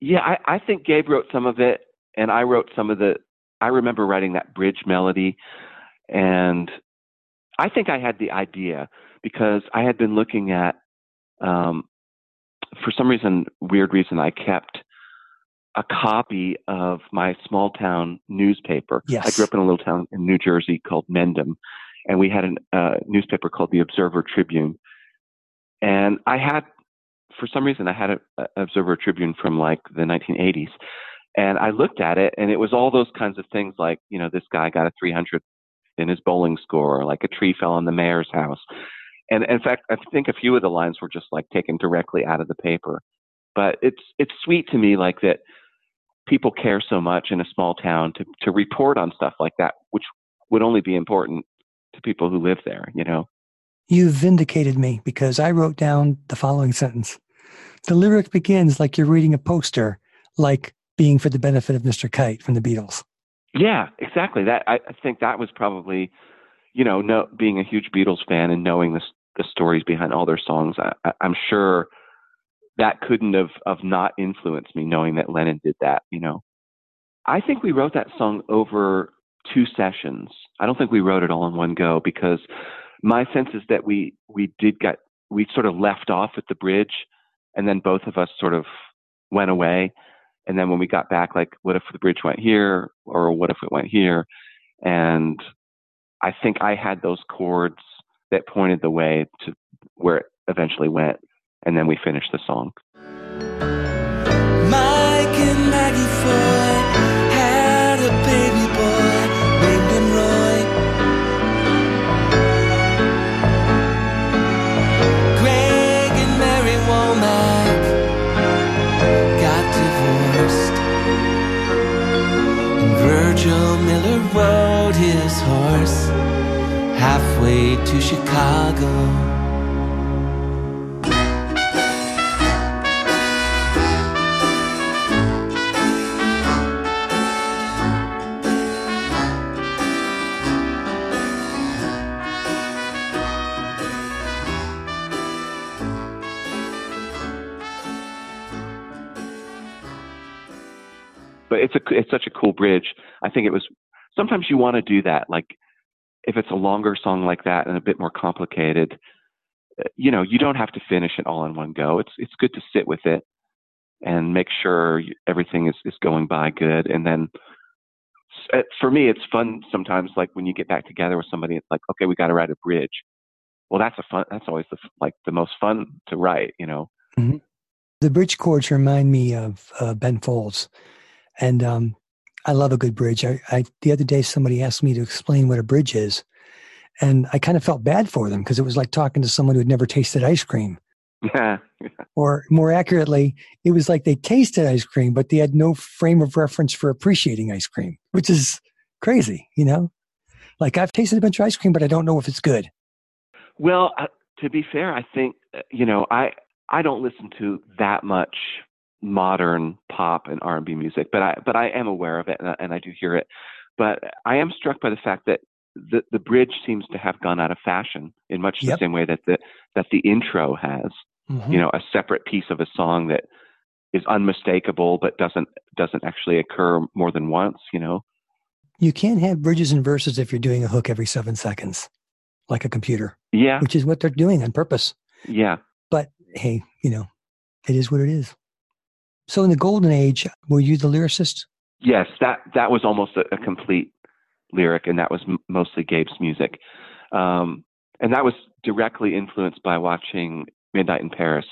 yeah, I, I think Gabe wrote some of it, and I wrote some of the. I remember writing that bridge melody, and I think I had the idea because I had been looking at. Um, for some reason, weird reason, I kept a copy of my small town newspaper. Yes. I grew up in a little town in New Jersey called Mendham, and we had a uh, newspaper called the Observer Tribune. And I had, for some reason, I had a, a Observer Tribune from like the 1980s, and I looked at it, and it was all those kinds of things like, you know, this guy got a 300 in his bowling score, or like a tree fell on the mayor's house. And in fact, I think a few of the lines were just like taken directly out of the paper. But it's it's sweet to me like that people care so much in a small town to to report on stuff like that, which would only be important to people who live there, you know. You vindicated me because I wrote down the following sentence. The lyric begins like you're reading a poster, like being for the benefit of Mr. Kite from the Beatles. Yeah, exactly. That I, I think that was probably, you know, no, being a huge Beatles fan and knowing the the stories behind all their songs. I, I, I'm sure that couldn't have have not influenced me, knowing that Lennon did that. You know, I think we wrote that song over two sessions. I don't think we wrote it all in one go because my sense is that we we did get we sort of left off at the bridge, and then both of us sort of went away. And then when we got back, like, what if the bridge went here, or what if it went here? And I think I had those chords that pointed the way to where it eventually went, and then we finish the song. Mike and Maggie Foy had a baby boy named him Roy. Greg and Mary Womack got divorced. And Virgil Miller rode his horse halfway to Chicago. But it's a it's such a cool bridge. I think it was. Sometimes you want to do that, like if it's a longer song like that and a bit more complicated. uh, You know, you don't have to finish it all in one go. It's it's good to sit with it and make sure everything is is going by good, and then uh, for me, it's fun sometimes. Like when you get back together with somebody, it's like, okay, we got to write a bridge. Well, that's a fun. That's always the like the most fun to write. You know. The bridge chords remind me of uh, Ben Folds, and um, I love a good bridge. I, I the other day somebody asked me to explain what a bridge is, and I kind of felt bad for them because it was like talking to someone who had never tasted ice cream, Yeah. or more accurately, it was like they tasted ice cream, but they had no frame of reference for appreciating ice cream, which is crazy, you know. Like I've tasted a bunch of ice cream, but I don't know if it's good. Well, uh, to be fair, I think uh, you know I I don't listen to that much modern pop and R and B music, but I but I am aware of it and I, and I do hear it. But I am struck by the fact that the the bridge seems to have gone out of fashion in much Yep. the same way that the that the intro has. Mhm. You know, a separate piece of a song that is unmistakable but doesn't doesn't actually occur more than once. You know. You can't have bridges and verses if you're doing a hook every seven seconds, like a computer, Yeah. which is what they're doing on purpose. Yeah. But hey, you know, it is what it is. So in the golden age, were you the lyricist? Yes, that that was almost a, a complete lyric, and that was m- mostly Gabe's music, um, and that was directly influenced by watching Midnight in Paris,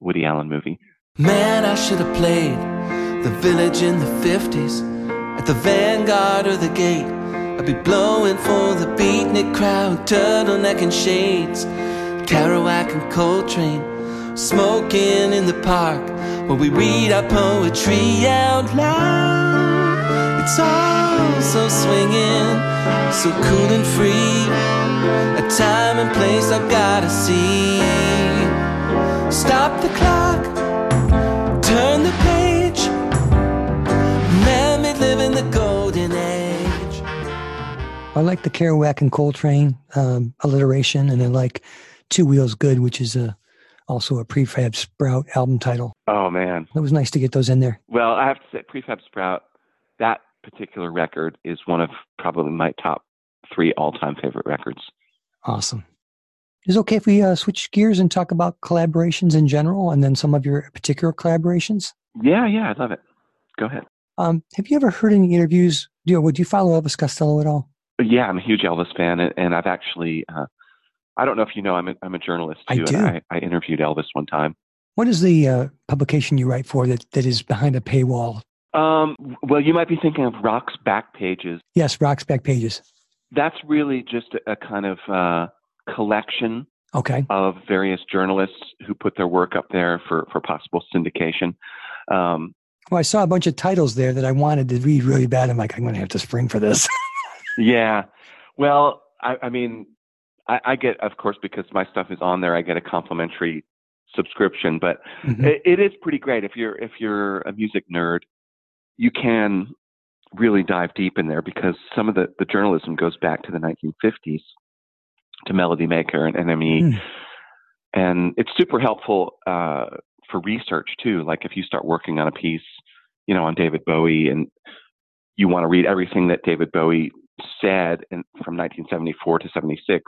Woody Allen movie. Man, I should have played the village in the 50s at the vanguard or the gate. I'd be blowing for the beatnik crowd, turtleneck and shades, Kerouac and Coltrane, smoking in the park where we read our poetry out loud. It's all so swinging, so cool and free. A time and place I've gotta see. Stop the clock, turn the page. Me live in the golden age. I like the Kerouac and Coltrane um, alliteration, and I like Two Wheels Good, which is a also a Prefab Sprout album title. Oh man. It was nice to get those in there. Well, I have to say, Prefab Sprout, that particular record is one of probably my top three all-time favorite records. Awesome. Is it okay if we uh, switch gears and talk about collaborations in general, and then some of your particular collaborations? Yeah, yeah, I love it. Go ahead. Um, have you ever heard any interviews? Do you, would you follow Elvis Costello at all? Yeah, I'm a huge Elvis fan, and, and I've actually, uh, I don't know if you know, I'm a, I'm a journalist I too, do. and I, I interviewed Elvis one time. What is the uh, publication you write for that, that is behind a paywall? Um, well, you might be thinking of Rock's Back Pages. Yes, Rock's Back Pages. That's really just a, a kind of uh, collection Okay. of various journalists who put their work up there for, for possible syndication. Um, Well, I saw a bunch of titles there that I wanted to read really bad. I'm like, I'm going to have to spring for this. Yeah. Well, I, I mean, I, I get, of course, because my stuff is on there, I get a complimentary subscription. But Mhm. it, it is pretty great if you're if you're a music nerd, you can really dive deep in there because some of the the journalism goes back to the 1950s to Melody Maker and NME, Mm. and it's super helpful uh, for research too. Like if you start working on a piece, you know, on David Bowie and you want to read everything that David Bowie said in, from 1974 to 76,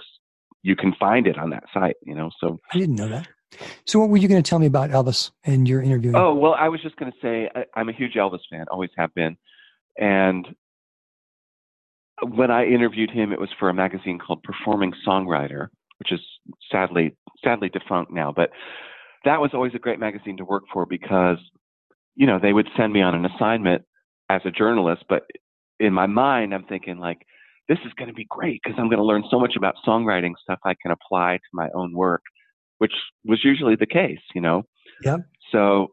you can find it on that site, you know. So, I didn't know that. So, what were you going to tell me about Elvis and your interview? oh, well, I was just going to say I, I'm a huge Elvis fan, always have been. And when I interviewed him, it was for a magazine called Performing Songwriter, which is sadly, sadly defunct now. But that was always a great magazine to work for because, you know, they would send me on an assignment as a journalist, but in my mind, I'm thinking like, this is going to be great because I'm going to learn so much about songwriting stuff I can apply to my own work, which was usually the case, you know. Yeah. So,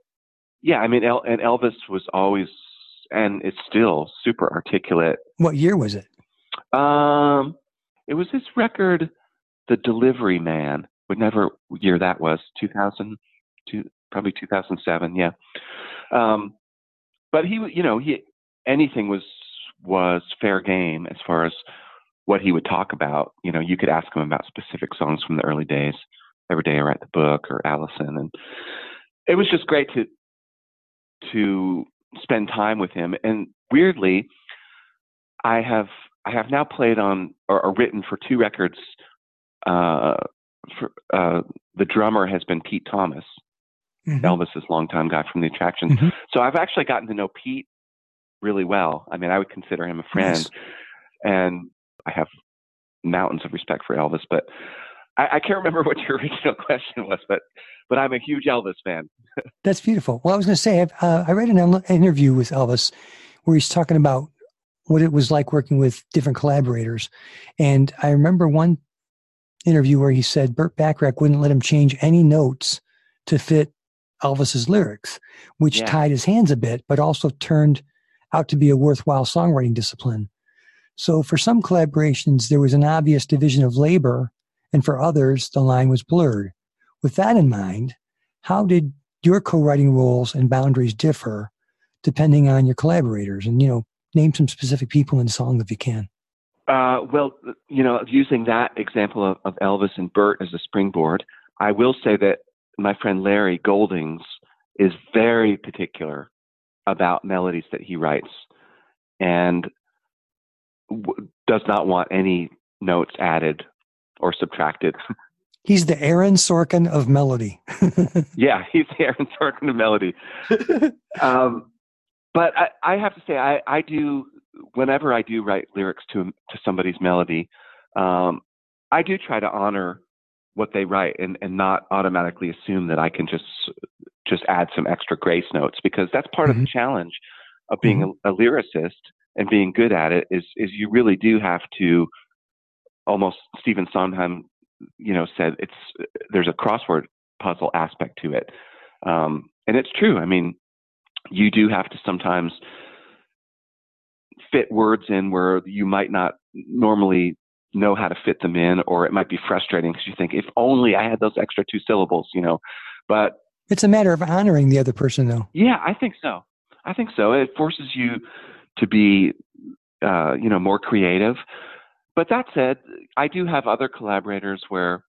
yeah, I mean, El- and Elvis was always and is still super articulate. What year was it? Um, it was his record, "The Delivery Man," whatever year that was, 2000, two, probably 2007. Yeah. Um, but he, you know, he anything was was fair game as far as what he would talk about. You know, you could ask him about specific songs from the early days, "Every Day I Write the Book" or "Alison," and it was just great to to spend time with him. And weirdly, I have I have now played on or, or written for two records. Uh, for, uh, the drummer has been Pete Thomas, Mhm. Elvis's longtime guy from the Attractions. Mhm. So I've actually gotten to know Pete really well. I mean, I would consider him a friend, Nice. and I have mountains of respect for Elvis. But I, I can't remember what your original question was, but but I'm a huge Elvis fan. That's beautiful. Well, I was going to say, I've, uh, I read an interview with Elvis where he's talking about what it was like working with different collaborators. And I remember one interview where he said Burt Bacharach wouldn't let him change any notes to fit Elvis's lyrics, which Yeah. tied his hands a bit, but also turned out to be a worthwhile songwriting discipline. So for some collaborations, there was an obvious division of labor, and for others, the line was blurred. With that in mind, how did your co-writing roles and boundaries differ depending on your collaborators? And you know, name some specific people in songs if you can. Uh, well, you know, using that example of, of Elvis and Burt as a springboard, I will say that my friend Larry Goldings is very particular about melodies that he writes and w- does not want any notes added or subtracted. He's the Aaron Sorkin of melody. yeah, he's the Aaron Sorkin of melody. um, but I, I have to say, I, I do whenever I do write lyrics to to somebody's melody, um, I do try to honor what they write and, and not automatically assume that I can just just add some extra grace notes because that's part of the challenge of being a, a lyricist and being good at it is is you really do have to almost Stephen Sondheim, you know, said it's there's a crossword puzzle aspect to it, um, and it's true. I mean, you do have to sometimes fit words in where you might not normally know how to fit them in, or it might be frustrating because you think, if only I had those extra two syllables, you know. But It's a matter of honoring the other person, though. yeah, I think so. I think so. It forces you to be, uh, you know, more creative. But that said, I do have other collaborators where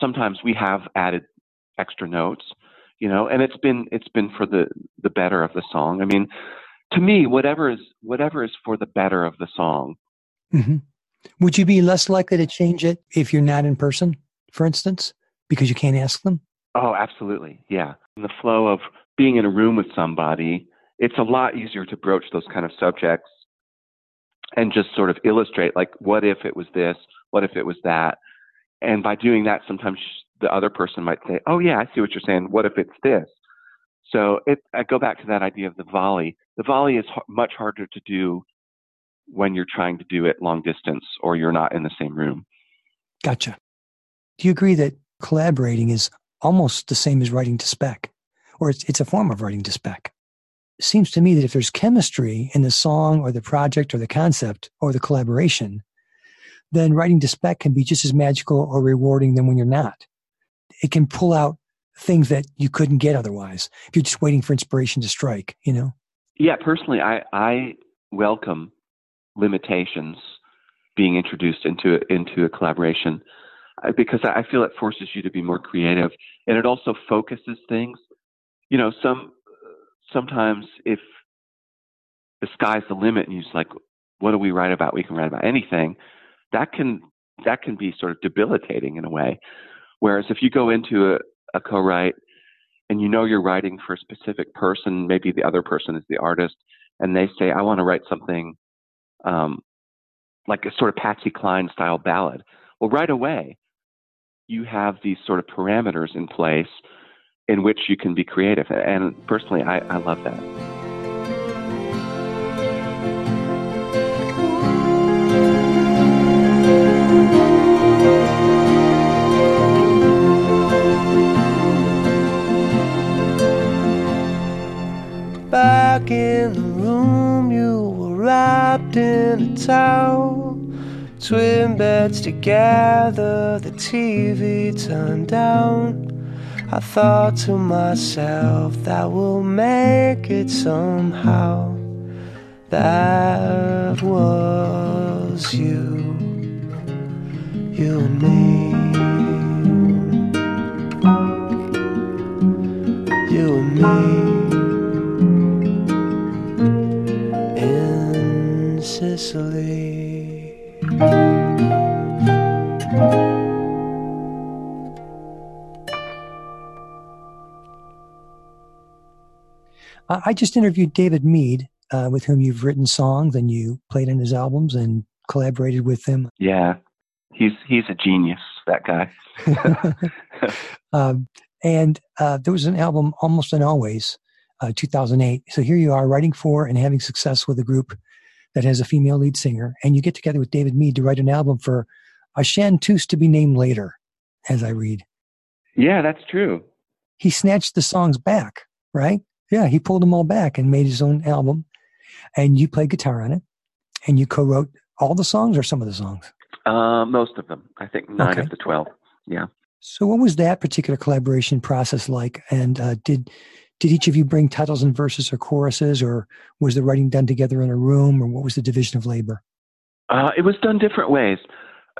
sometimes we have added extra notes, you know, and it's been it's been for the the better of the song. I mean, to me, whatever is whatever is for the better of the song. hmm Would you be less likely to change it if you're not in person, for instance, because you can't ask them? Oh, absolutely, yeah. The flow of being in a room with somebody, it's a lot easier to broach those kind of subjects and just sort of illustrate, like, what if it was this? What if it was that? And by doing that, sometimes the other person might say, "Oh, yeah, I see what you're saying. What if it's this?" So it, I go back to that idea of the volley. The volley is much harder to do when you're trying to do it long distance or you're not in the same room. Gotcha. Do you agree that collaborating is almost the same as writing to spec, or it's, it's a form of writing to spec? It seems to me that if there's chemistry in the song or the project or the concept or the collaboration, then writing to spec can be just as magical or rewarding than when you're not. It can pull out things that you couldn't get otherwise if you're just waiting for inspiration to strike, you know? Yeah, personally, I, I welcome limitations being introduced into into a collaboration because I I feel it forces you to be more creative and it also focuses things. You know, some sometimes if the sky's the limit and you're just like, what do we write about? We can write about anything. That can that can be sort of debilitating in a way. Whereas if you go into a, a co-write and you know you're writing for a specific person, maybe the other person is the artist, and they say, I want to write something um, like a sort of Patsy Cline style ballad. Well, right away, you have these sort of parameters in place in which you can be creative. And personally, I, I love that. Back in the room, you were wrapped in a towel. Twin beds together, the TV turned down. I thought to myself, that we'll make it somehow. That was you, you and me. You and me in Sicily. I just interviewed David Mead, uh, with whom you've written songs and you played on his albums and collaborated with him. Yeah, he's he's a genius. That guy. um, and uh, there was an album, Almost and Always, uh, 2008. So here you are writing for and having success with a group that has a female lead singer, and you get together with David Mead to write an album for a chanteuse to be named later, as I read. Yeah, that's true. He snatched the songs back, right? Yeah, he pulled them all back and made his own album, and you played guitar on it, and you co-wrote all the songs or some of the songs. Uh, most of them, I think, nine Okay. of the twelve. Yeah. So, what was that particular collaboration process like? And uh, did did each of you bring titles and verses or choruses, or was the writing done together in a room, or what was the division of labor? Uh, it was done different ways.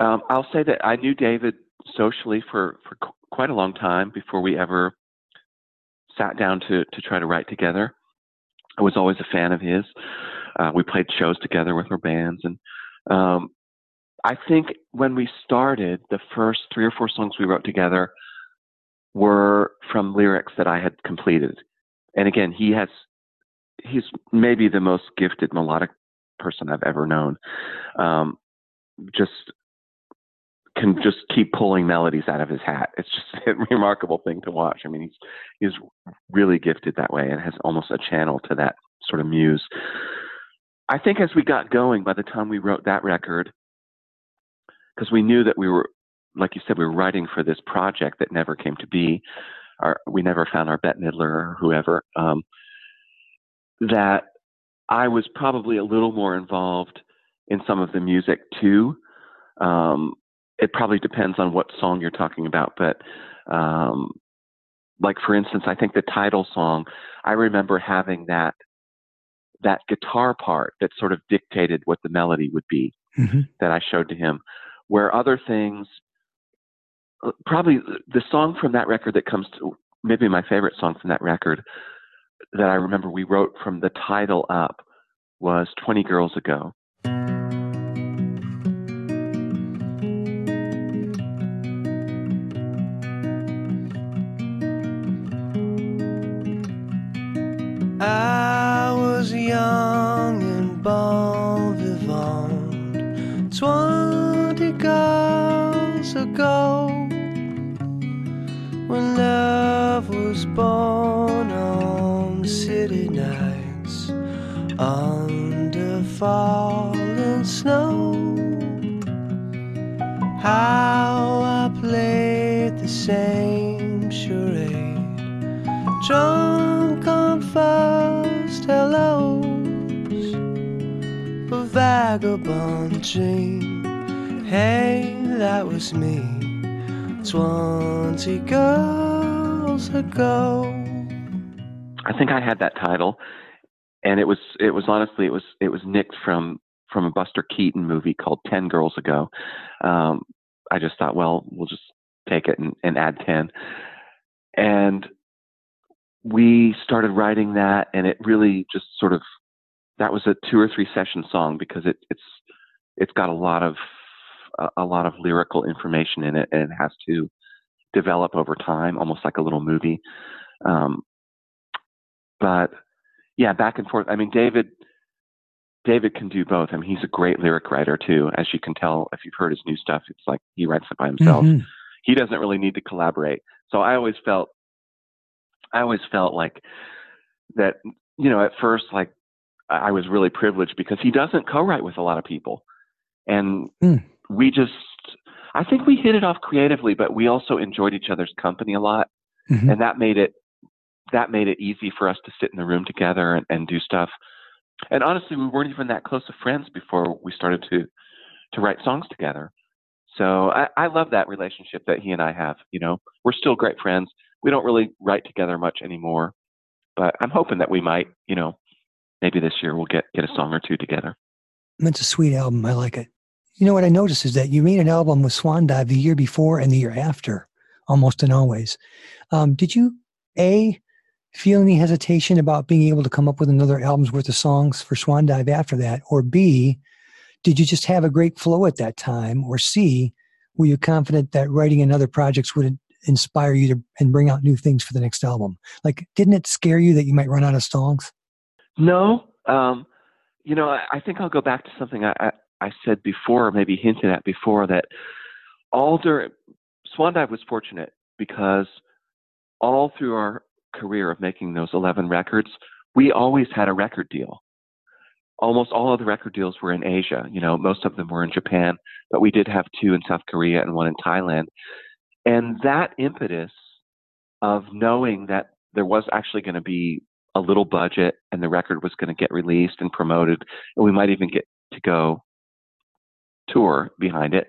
Um, I'll say that I knew David socially for, for qu- quite a long time before we ever sat down to, to try to write together. I was always a fan of his. Uh, we played shows together with our bands. And um, I think when we started, the first three or four songs we wrote together were from lyrics that I had completed. And again, he has, he's maybe the most gifted melodic person I've ever known. Um, just can just keep pulling melodies out of his hat. It's just a remarkable thing to watch. I mean, he's he's really gifted that way and has almost a channel to that sort of muse. I think as we got going, by the time we wrote that record, because we knew that we were, like you said, we were writing for this project that never came to be. Our, we never found our Bette Midler or whoever. Um, that I was probably a little more involved in some of the music too. Um, it probably depends on what song you're talking about, but um, like for instance, I think the title song, I remember having that that guitar part that sort of dictated what the melody would be hmm that I showed to him. Where other things, Uh, probably the song from that record that comes to maybe my favorite song from that record that I remember we wrote from the title up was 20 Girls Ago. I falling snow. How I played the same charade drunk on first hellos, a vagabond dream. Hey, that was me, twenty girls ago. I think I had that title, and it was it was honestly it was it was nicked from from a Buster Keaton movie called Ten Girls Ago. Um, I just thought, well, we'll just take it and, and add ten, and we started writing that, and it really just sort of that was a two or three session song because it, it's it's got a lot of a, lot of lyrical information in it, and it has to develop over time, almost like a little movie. Um, but yeah, back and forth. I mean, David David can do both. I mean, he's a great lyric writer too, as you can tell if you've heard his new stuff. It's like he writes it by himself. Mhm. He doesn't really need to collaborate. So I always felt, I always felt like that. You know, at first, like I was really privileged because he doesn't co-write with a lot of people, and Hmm. we just. I think we hit it off creatively, but we also enjoyed each other's company a lot Mhm. and that made it that made it easy for us to sit in the room together and, and do stuff. And honestly, we weren't even that close of friends before we started to to write songs together. So I, I love that relationship that he and I have. You know, we're still great friends. We don't really write together much anymore, but I'm hoping that we might. You know, maybe this year we'll get get a song or two together. It's a sweet album. I like it. You know what I noticed is that you made an album with Swan Dive the year before and the year after, almost and always. Um, did you a feel any hesitation about being able to come up with another album's worth of songs for Swan Dive after that, or b did you just have a great flow at that time, or c were you confident that writing another projects would inspire you to and bring out new things for the next album? Like, didn't it scare you that you might run out of songs? No, um, you know, I, I think I'll go back to something I, I, I said before, or maybe hinted at before, that all during Swan Dive was fortunate because all through our career of making those 11 records, we always had a record deal. Almost all of the record deals were in Asia. You know, most of them were in Japan, but we did have two in South Korea and one in Thailand. And that impetus of knowing that there was actually going to be a little budget and the record was going to get released and promoted and we might even get to go tour behind it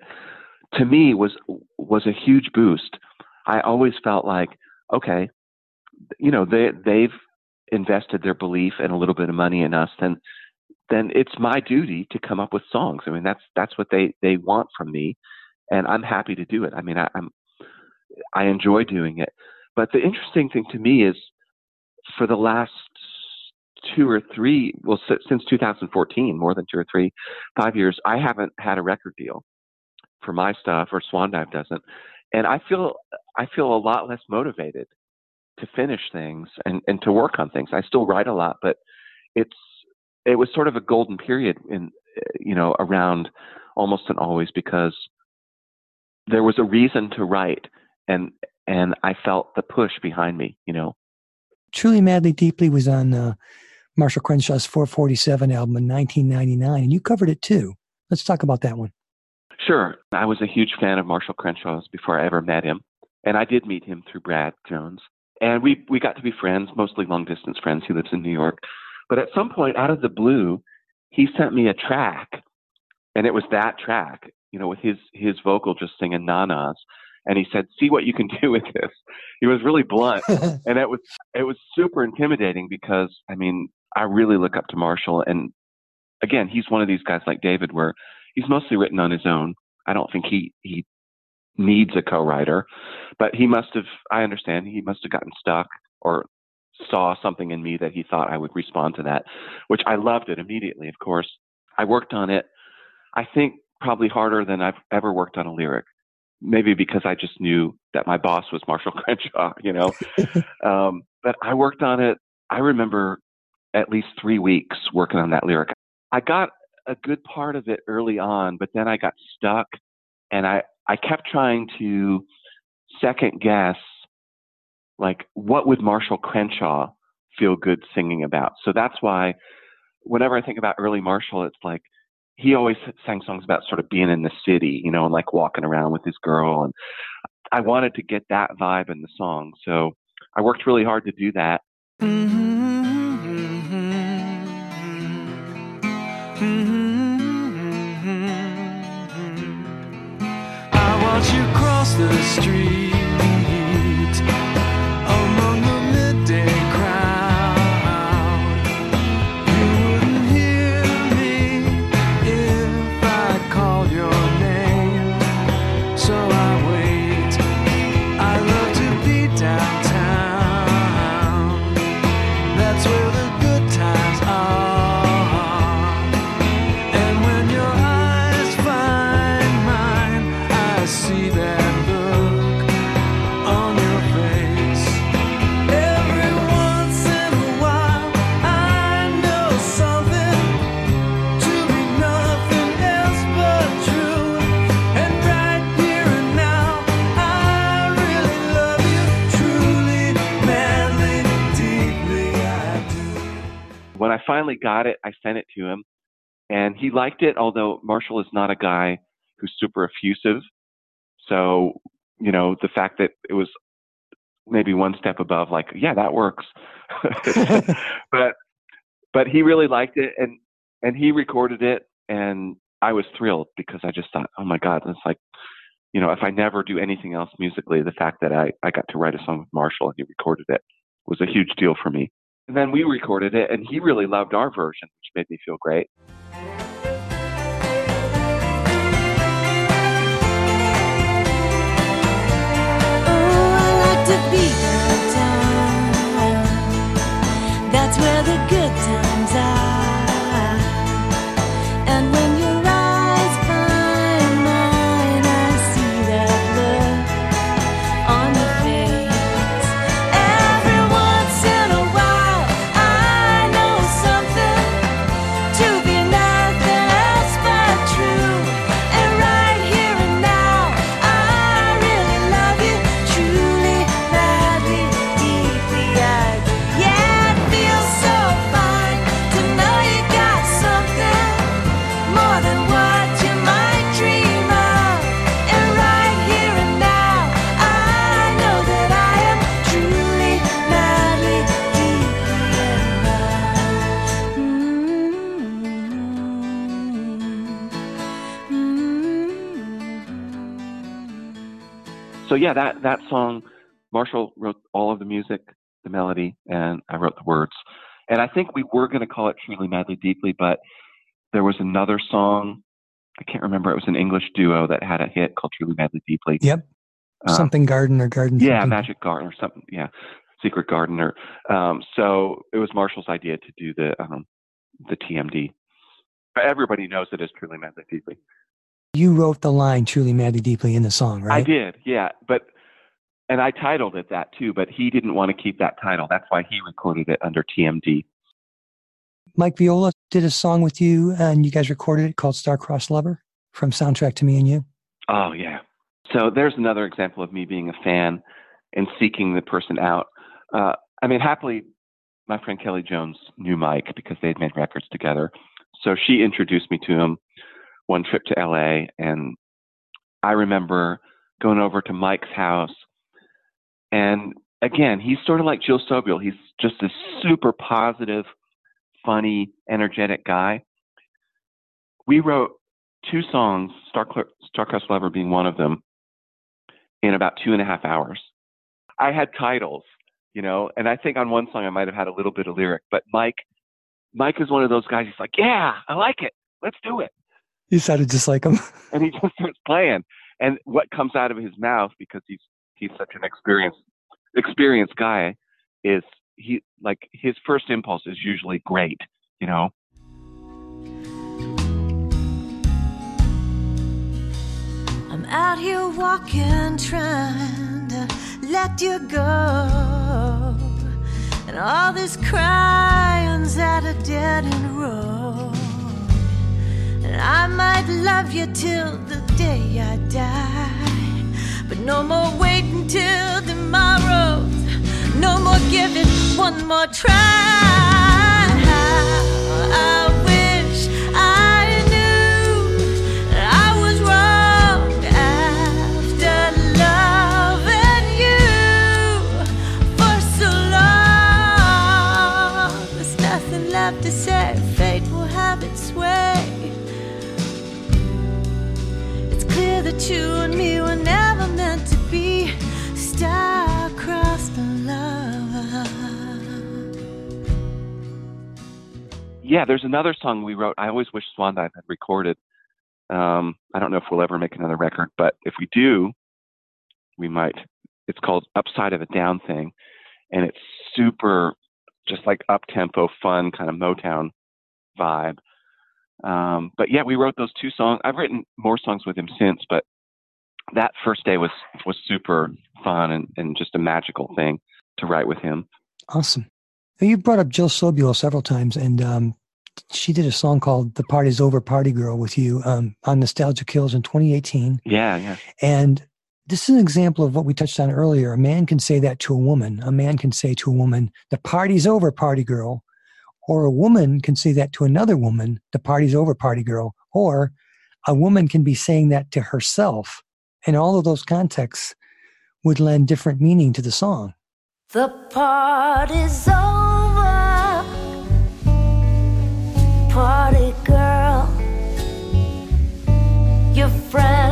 to me was was a huge boost i always felt like okay you know they they've invested their belief and a little bit of money in us then then it's my duty to come up with songs. I mean that's that's what they they want from me and i'm happy to do it. I mean I, i'm i enjoy doing it. But the interesting thing to me is for the last two or three, well, since 2014, more than two or three, five years, I haven't had a record deal for my stuff, or Swan Dive doesn't, and I feel I feel a lot less motivated to finish things and and to work on things. I still write a lot, but it's it was sort of a golden period in you know around almost and always because there was a reason to write and and I felt the push behind me, you know. Truly Madly Deeply was on uh, Marshall Crenshaw's 447 album in 1999, and you covered it too. Let's talk about that one. Sure. I was a huge fan of Marshall Crenshaw's before I ever met him. And I did meet him through Brad Jones. And we, we got to be friends, mostly long distance friends. He lives in New York. But at some point, out of the blue, he sent me a track, and it was that track, you know, with his his vocal just singing nanas. And he said, "See what you can do with this." He was really blunt, and it was it was super intimidating because I mean I really look up to Marshall, and again, he's one of these guys like David, where he's mostly written on his own. I don't think he he needs a co-writer, but he must have. I understand he must have gotten stuck or saw something in me that he thought I would respond to that, which I loved it immediately. Of course, I worked on it. I think probably harder than I've ever worked on a lyric. Maybe because I just knew that my boss was Marshall Crenshaw, you know. um, but I worked on it. I remember at least three weeks working on that lyric. I got a good part of it early on, but then I got stuck and I, I kept trying to second guess like what would Marshall Crenshaw feel good singing about. So that's why whenever I think about early Marshall, it's like he always sang songs about sort of being in the city, you know, and like walking around with his girl. And I wanted to get that vibe in the song. So I worked really hard to do that. I got it, I sent it to him, and he liked it. Although Marshall is not a guy who's super effusive, so you know the fact that it was maybe one step above, like yeah, that works. but but he really liked it, and and he recorded it, and I was thrilled because I just thought, oh my god, it's like. You know, if I never do anything else musically, the fact that I, I got to write a song with Marshall and he recorded it was a huge deal for me. And then we recorded it, and he really loved our version, which made me feel great. Oh. That's where the good times are. Yeah, that that song, Marshall wrote all of the music, the melody, and I wrote the words. And I think we were going to call it Truly Madly Deeply, but there was another song. I can't remember. It was an English duo that had a hit called Truly Madly Deeply. Yep. Uh, Something garden or garden. Yeah, something. Magic Garden or something. Yeah, Secret Gardener. Um, so it was Marshall's idea to do the um, the TMD. But everybody knows it as Truly Madly Deeply. You wrote the line "truly, madly, deeply" in the song, right? I did, yeah. But and I titled it that too, but he didn't want to keep that title. That's why he recorded it under TMD. Mike Viola did a song with you, and you guys recorded it called "Star-Crossed Lover" from soundtrack to Me and You. Oh yeah. So there's another example of me being a fan and seeking the person out. Uh, I mean, happily, my friend Kelly Jones knew Mike because they had made records together. So she introduced me to him one trip to LA, and I remember going over to Mike's house. And again, he's sort of like Jill Sobule. He's just a super positive, funny, energetic guy. We wrote two songs, Star Starcrossed Lover being one of them, in about two and a half hours. I had titles, you know, and I think on one song I might have had a little bit of lyric, but Mike, Mike is one of those guys. He's like, "Yeah, I like it. Let's do it." You sounded just like him. and he just starts playing. And what comes out of his mouth, because he's he's such an experienced experienced guy, is he like his first impulse is usually great, you know. I'm out here walking, trying to let you go. And all this crying's at a dead end road. And I might love you till the day I die. But no more waiting till tomorrow. No more giving one more try. You and me were never meant to be star-crossed. Yeah, there's another song we wrote. I always wish Swan Dive had recorded. Um, I don't know if we'll ever make another record, but if we do, we might. It's called Upside of a Down Thing, and it's super, just like up tempo, fun kind of Motown vibe. Um, but yeah, we wrote those two songs. I've written more songs with him since, but that first day was was super fun and, and just a magical thing to write with him. Awesome. You brought up Jill Sobule several times, and um, she did a song called "The Party's Over, Party Girl" with you um, on Nostalgia Kills in 2018. Yeah, yeah. And this is an example of what we touched on earlier. A man can say that to a woman. A man can say to a woman, "The party's over, party girl," or a woman can say that to another woman, "The party's over, party girl," or a woman can be saying that to herself. And all of those contexts would lend different meaning to the song. The over. Party girl. Your friends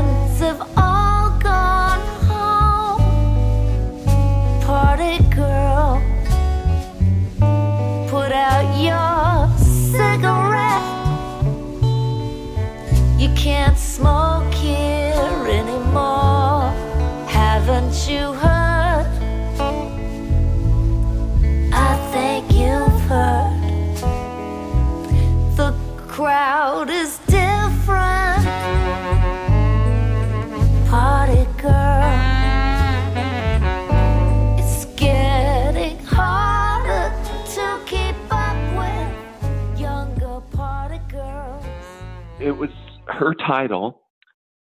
her title,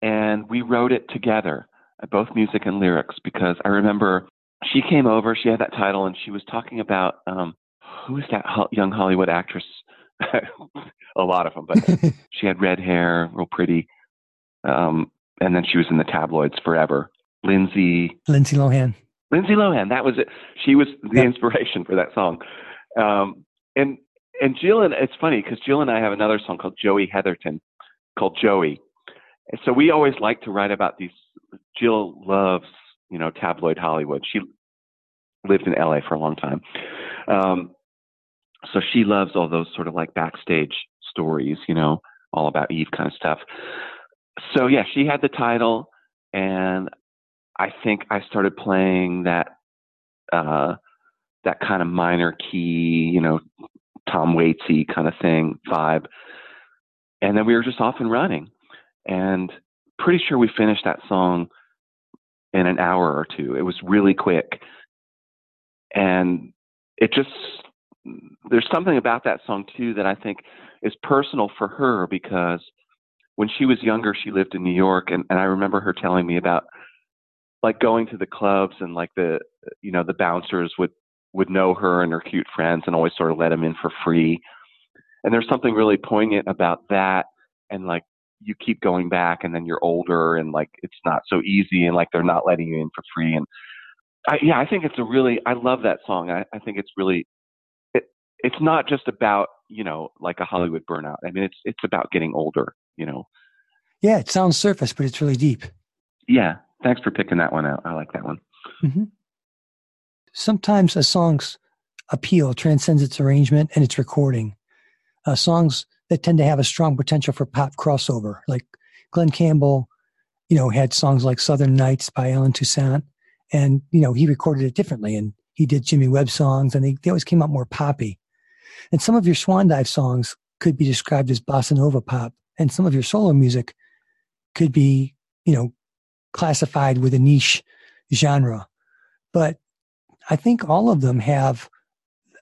and we wrote it together, both music and lyrics, because I remember she came over, she had that title, and she was talking about um, who is that ho- young Hollywood actress? a lot of them, but she had red hair, real pretty, um, and then she was in the tabloids forever. Lindsay, Lindsay Lohan. Lindsay Lohan, that was it. She was the Yeah. inspiration for that song. Um, and and Jill and it's funny because Jill and I have another song called Joey Heatherton, called Joey. And so we always like to write about these. Jill loves you know tabloid Hollywood. She lived in LA for a long time, um, so she loves all those sort of like backstage stories, you know, all about Eve kind of stuff. So yeah, she had the title, and I think I started playing that uh, that kind of minor key, you know, Tom Waitsy kind of thing vibe, and then we were just off and running, and pretty sure we finished that song in an hour or two. It was really quick, and it just there's something about that song too that I think is personal for her because when she was younger, she lived in New York, and, and I remember her telling me about like going to the clubs and like the you know the bouncers would would know her and her cute friends and always sort of let them in for free. And there's something really poignant about that, and like you keep going back, and then you're older, and like it's not so easy, and like they're not letting you in for free. And I, yeah, I think it's a really I love that song. I, I think it's really it it's not just about you know like a Hollywood burnout. I mean, it's it's about getting older. You know. Yeah, it sounds surface, but it's really deep. Yeah. Thanks for picking that one out. I like that one. hmm Sometimes a song's appeal transcends its arrangement and its recording. Uh, songs that tend to have a strong potential for pop crossover, like Glen Campbell, you know, had songs like Southern Nights by Allen Toussaint, and you know he recorded it differently, and he did Jimmy Webb songs, and they, they always came out more poppy. And some of your Swan Dive songs could be described as bossa nova pop, and some of your solo music could be, you know, classified with a niche genre. But I think all of them have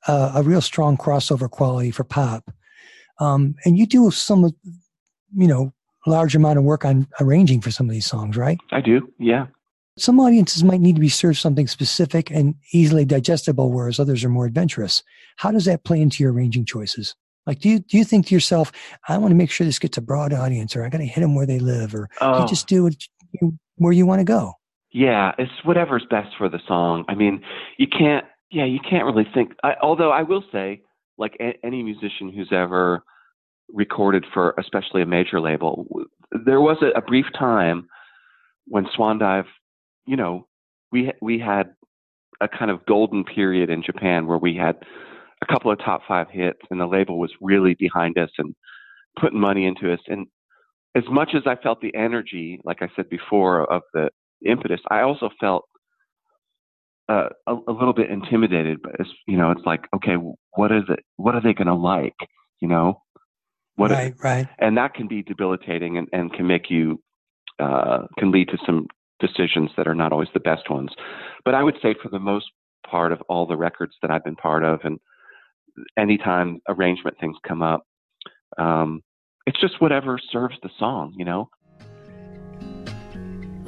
a, a real strong crossover quality for pop. Um, and you do some, you know, large amount of work on arranging for some of these songs, right? I do. Yeah. Some audiences might need to be served something specific and easily digestible, whereas others are more adventurous. How does that play into your arranging choices? Like, do you do you think to yourself, I want to make sure this gets a broad audience, or I got to hit them where they live, or Oh. you just do it where you want to go? Yeah, it's whatever's best for the song. I mean, you can't. Yeah, you can't really think. I, although I will say, like a, any musician who's ever recorded for, especially a major label, there was a, a brief time when Swan Dive, you know, we we had a kind of golden period in Japan where we had a couple of top five hits, and the label was really behind us and putting money into us. And as much as I felt the energy, like I said before, of the impetus, I also felt uh, a, a little bit intimidated. But it's, you know, it's like, okay, what is it? What are they going to like? You know, what? right, right. And that can be debilitating and, and can make you uh, can lead to some decisions that are not always the best ones. But I would say for the most part of all the records that I've been part of, and anytime arrangement things come up, um, it's just whatever serves the song. You know.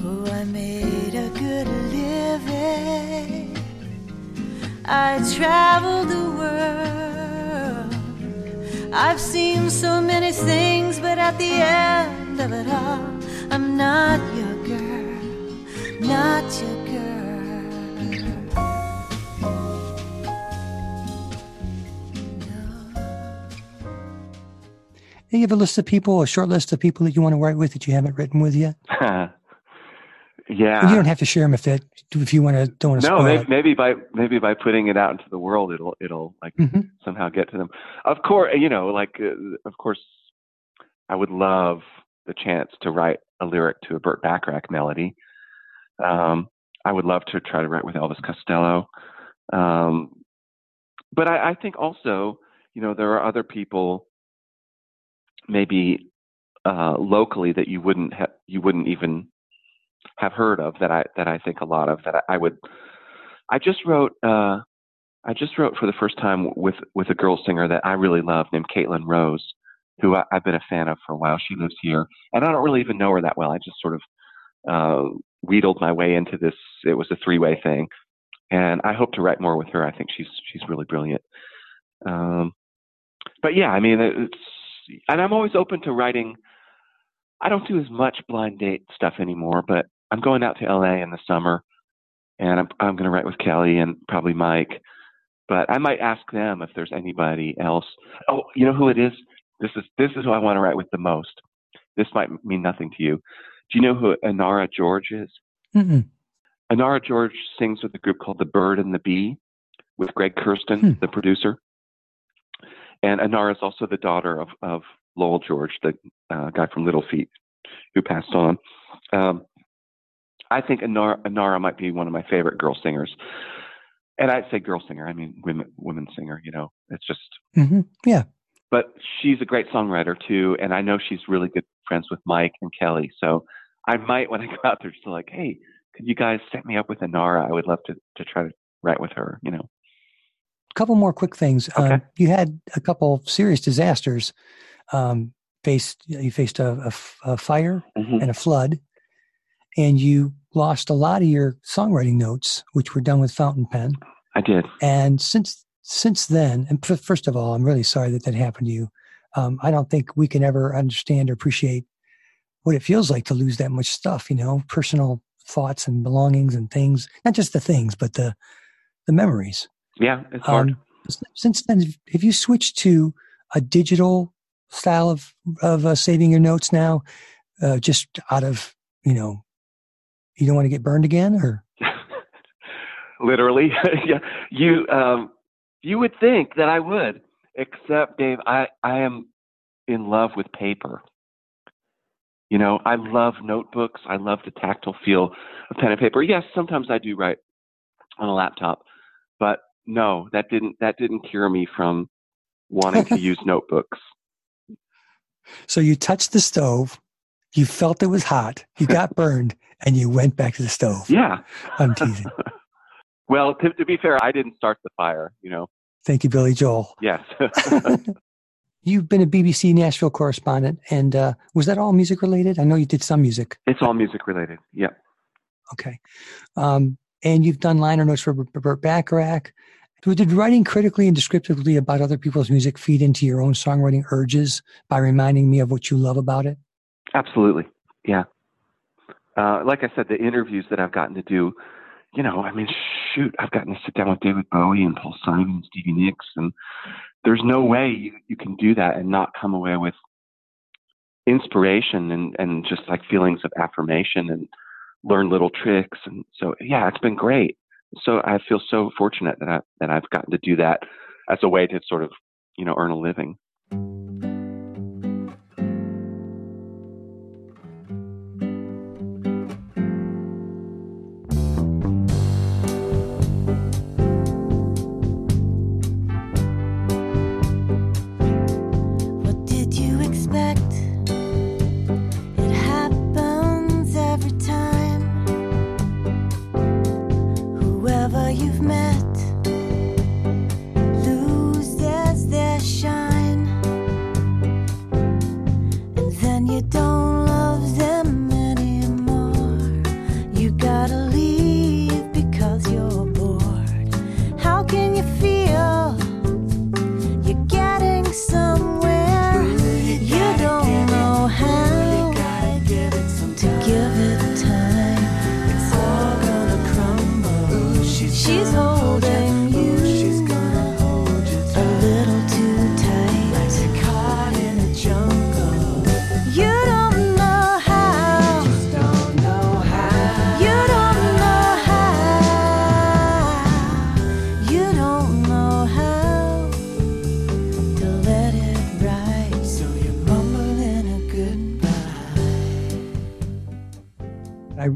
Oh, I made a good living. I traveled the world. I've seen so many things, but at the end of it all, I'm not your girl, not your girl. Do you have a list of people, a short list of people that you want to write with that you haven't written with yet? yeah. You don't have to share them if that if you want to don't want to no, maybe, it. maybe by maybe by putting it out into the world, it'll it'll like Mhm. somehow get to them. Of course, you know, like uh, of course, I would love the chance to write a lyric to a Burt Bacharach melody. Um, I would love to try to write with Elvis Costello. Um, but I, I think also, you know, there are other people, maybe uh, locally that you wouldn't ha- you wouldn't even have heard of that I that I think a lot of that I, I would. I just wrote. Uh, I just wrote for the first time with with a girl singer that I really love named Caitlin Rose, who I, I've been a fan of for a while. She lives here, and I don't really even know her that well. I just sort of uh, wheedled my way into this. It was a three way thing, and I hope to write more with her. I think she's she's really brilliant. Um, but yeah, I mean, it's and I'm always open to writing. I don't do as much blind date stuff anymore, but I'm going out to LA in the summer, and I'm I'm going to write with Kelly and probably Mike. But I might ask them if there's anybody else. Oh, you know who it is? This is this is who I want to write with the most. This might mean nothing to you. Do you know who Inara George is? Mm-mm. Inara George sings with a group called The Bird and the Bee with Greg Kurstin, Hmm. the producer. And Inara is also the daughter of, of Lowell George, the uh, guy from Little Feat who passed on. Um, I think Inara, Inara might be one of my favorite girl singers. And I say girl singer, I mean women, women singer, you know, it's just, hmm Yeah. but she's a great songwriter too. And I know she's really good friends with Mike and Kelly. So I might, when I go out there, just like, hey, could you guys set me up with Inara? I would love to, to try to write with her, you know. A couple more quick things. Okay. Um, you had a couple serious disasters. Um, faced you faced a fire Mhm. and a flood, and you lost a lot of your songwriting notes, which were done with fountain pen. I did. And since since then, and f- first of all, I'm really sorry that that happened to you. Um, I don't think we can ever understand or appreciate what it feels like to lose that much stuff. You know, personal thoughts and belongings and things. Not just the things, but the the memories. Yeah, it's hard. Um, Since then, have you switched to a digital style of of uh, saving your notes now, uh, just out of you know, you don't want to get burned again, or Literally, yeah. You um, you would think that I would, except Dave, I I am in love with paper. You know, I love notebooks. I love the tactile feel of pen and paper. Yes, sometimes I do write on a laptop, but no, that didn't that didn't cure me from wanting to use notebooks. So you touched the stove, you felt it was hot, you got burned, and you went back to the stove. Yeah. I'm teasing. Well, to, to be fair, I didn't start the fire. You know. Thank you, Billy Joel. Yes. You've been a BBC Nashville correspondent, and uh, was that all music related? I know you did some music. it's all music related. Yeah. Okay. Um, and you've done liner notes for Burt Bacharach. Did writing critically and descriptively about other people's music feed into your own songwriting urges by reminding me of what you love about it? Absolutely. Yeah. Uh, like I said, the interviews that I've gotten to do, you know, I mean, shoot, I've gotten to sit down with David Bowie and Paul Simon and Stevie Nicks, and there's no way you, you can do that and not come away with inspiration and, and just like feelings of affirmation and learn little tricks. And so, yeah, it's been great. So I feel so fortunate that I, that I've gotten to do that as a way to sort of, you know, earn a living.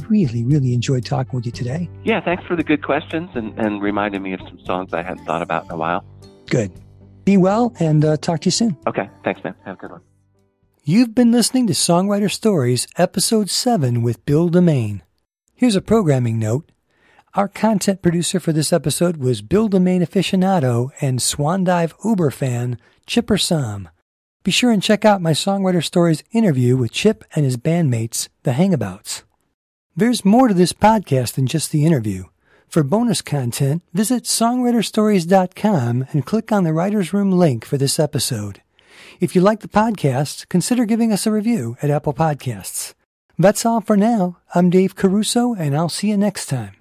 Really, really enjoyed talking with you today. Yeah, thanks for the good questions and, and reminding me of some songs I hadn't thought about in a while. Good. Be well and uh, talk to you soon. Okay, thanks, man. Have a good one. You've been listening to Songwriter Stories, Episode 7 with Bill DeMain. Here's a programming note. Our content producer for this episode was Bill DeMain aficionado and Swan Dive Uber fan, Chipper Sam. Be sure and check out my Songwriter Stories interview with Chip and his bandmates, The Hangabouts. There's more to this podcast than just the interview. For bonus content, visit songwriterstories.com and click on the Writer's Room link for this episode. If you like the podcast, consider giving us a review at Apple Podcasts. That's all for now. I'm Dave Caruso, and I'll see you next time.